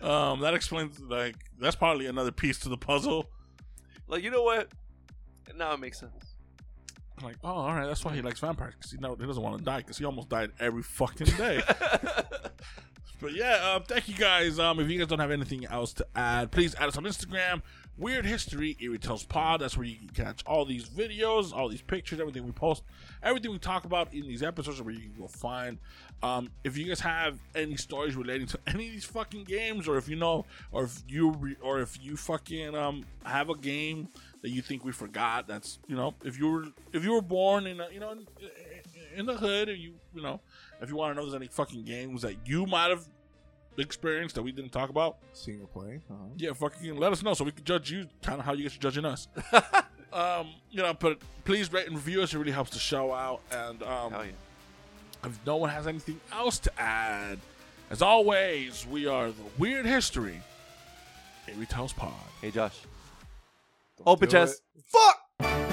um, that explains like that's probably another piece to the puzzle. Like you know what? Now it makes sense. Like, oh, all right, that's why he likes vampires because he know he doesn't want to die because he almost died every fucking day. But yeah, um, thank you guys. Um, if you guys don't have anything else to add, please add us on Instagram. Weird History Eerie Tales Pod. That's where you can catch all these videos, all these pictures, everything we post, everything we talk about in these episodes, where you can go find. Um, if you guys have any stories relating to any of these fucking games, or if you know, or if you, re- or if you fucking um have a game that you think we forgot, that's you know, if you were if you were born in a, you know in, in the hood, and you you know, if you want to know there's any fucking games that you might have experienced that we didn't talk about, Seeing a play. Uh-huh. yeah, fucking let us know so we can judge you kind of how you guys are judging us. um, you know, but please rate and review us. It really helps the show out. And um, Hell yeah. if no one has anything else to add, as always, we are the Weird History. Eerie Tales Pod. Hey Josh. Open chest. Fuck.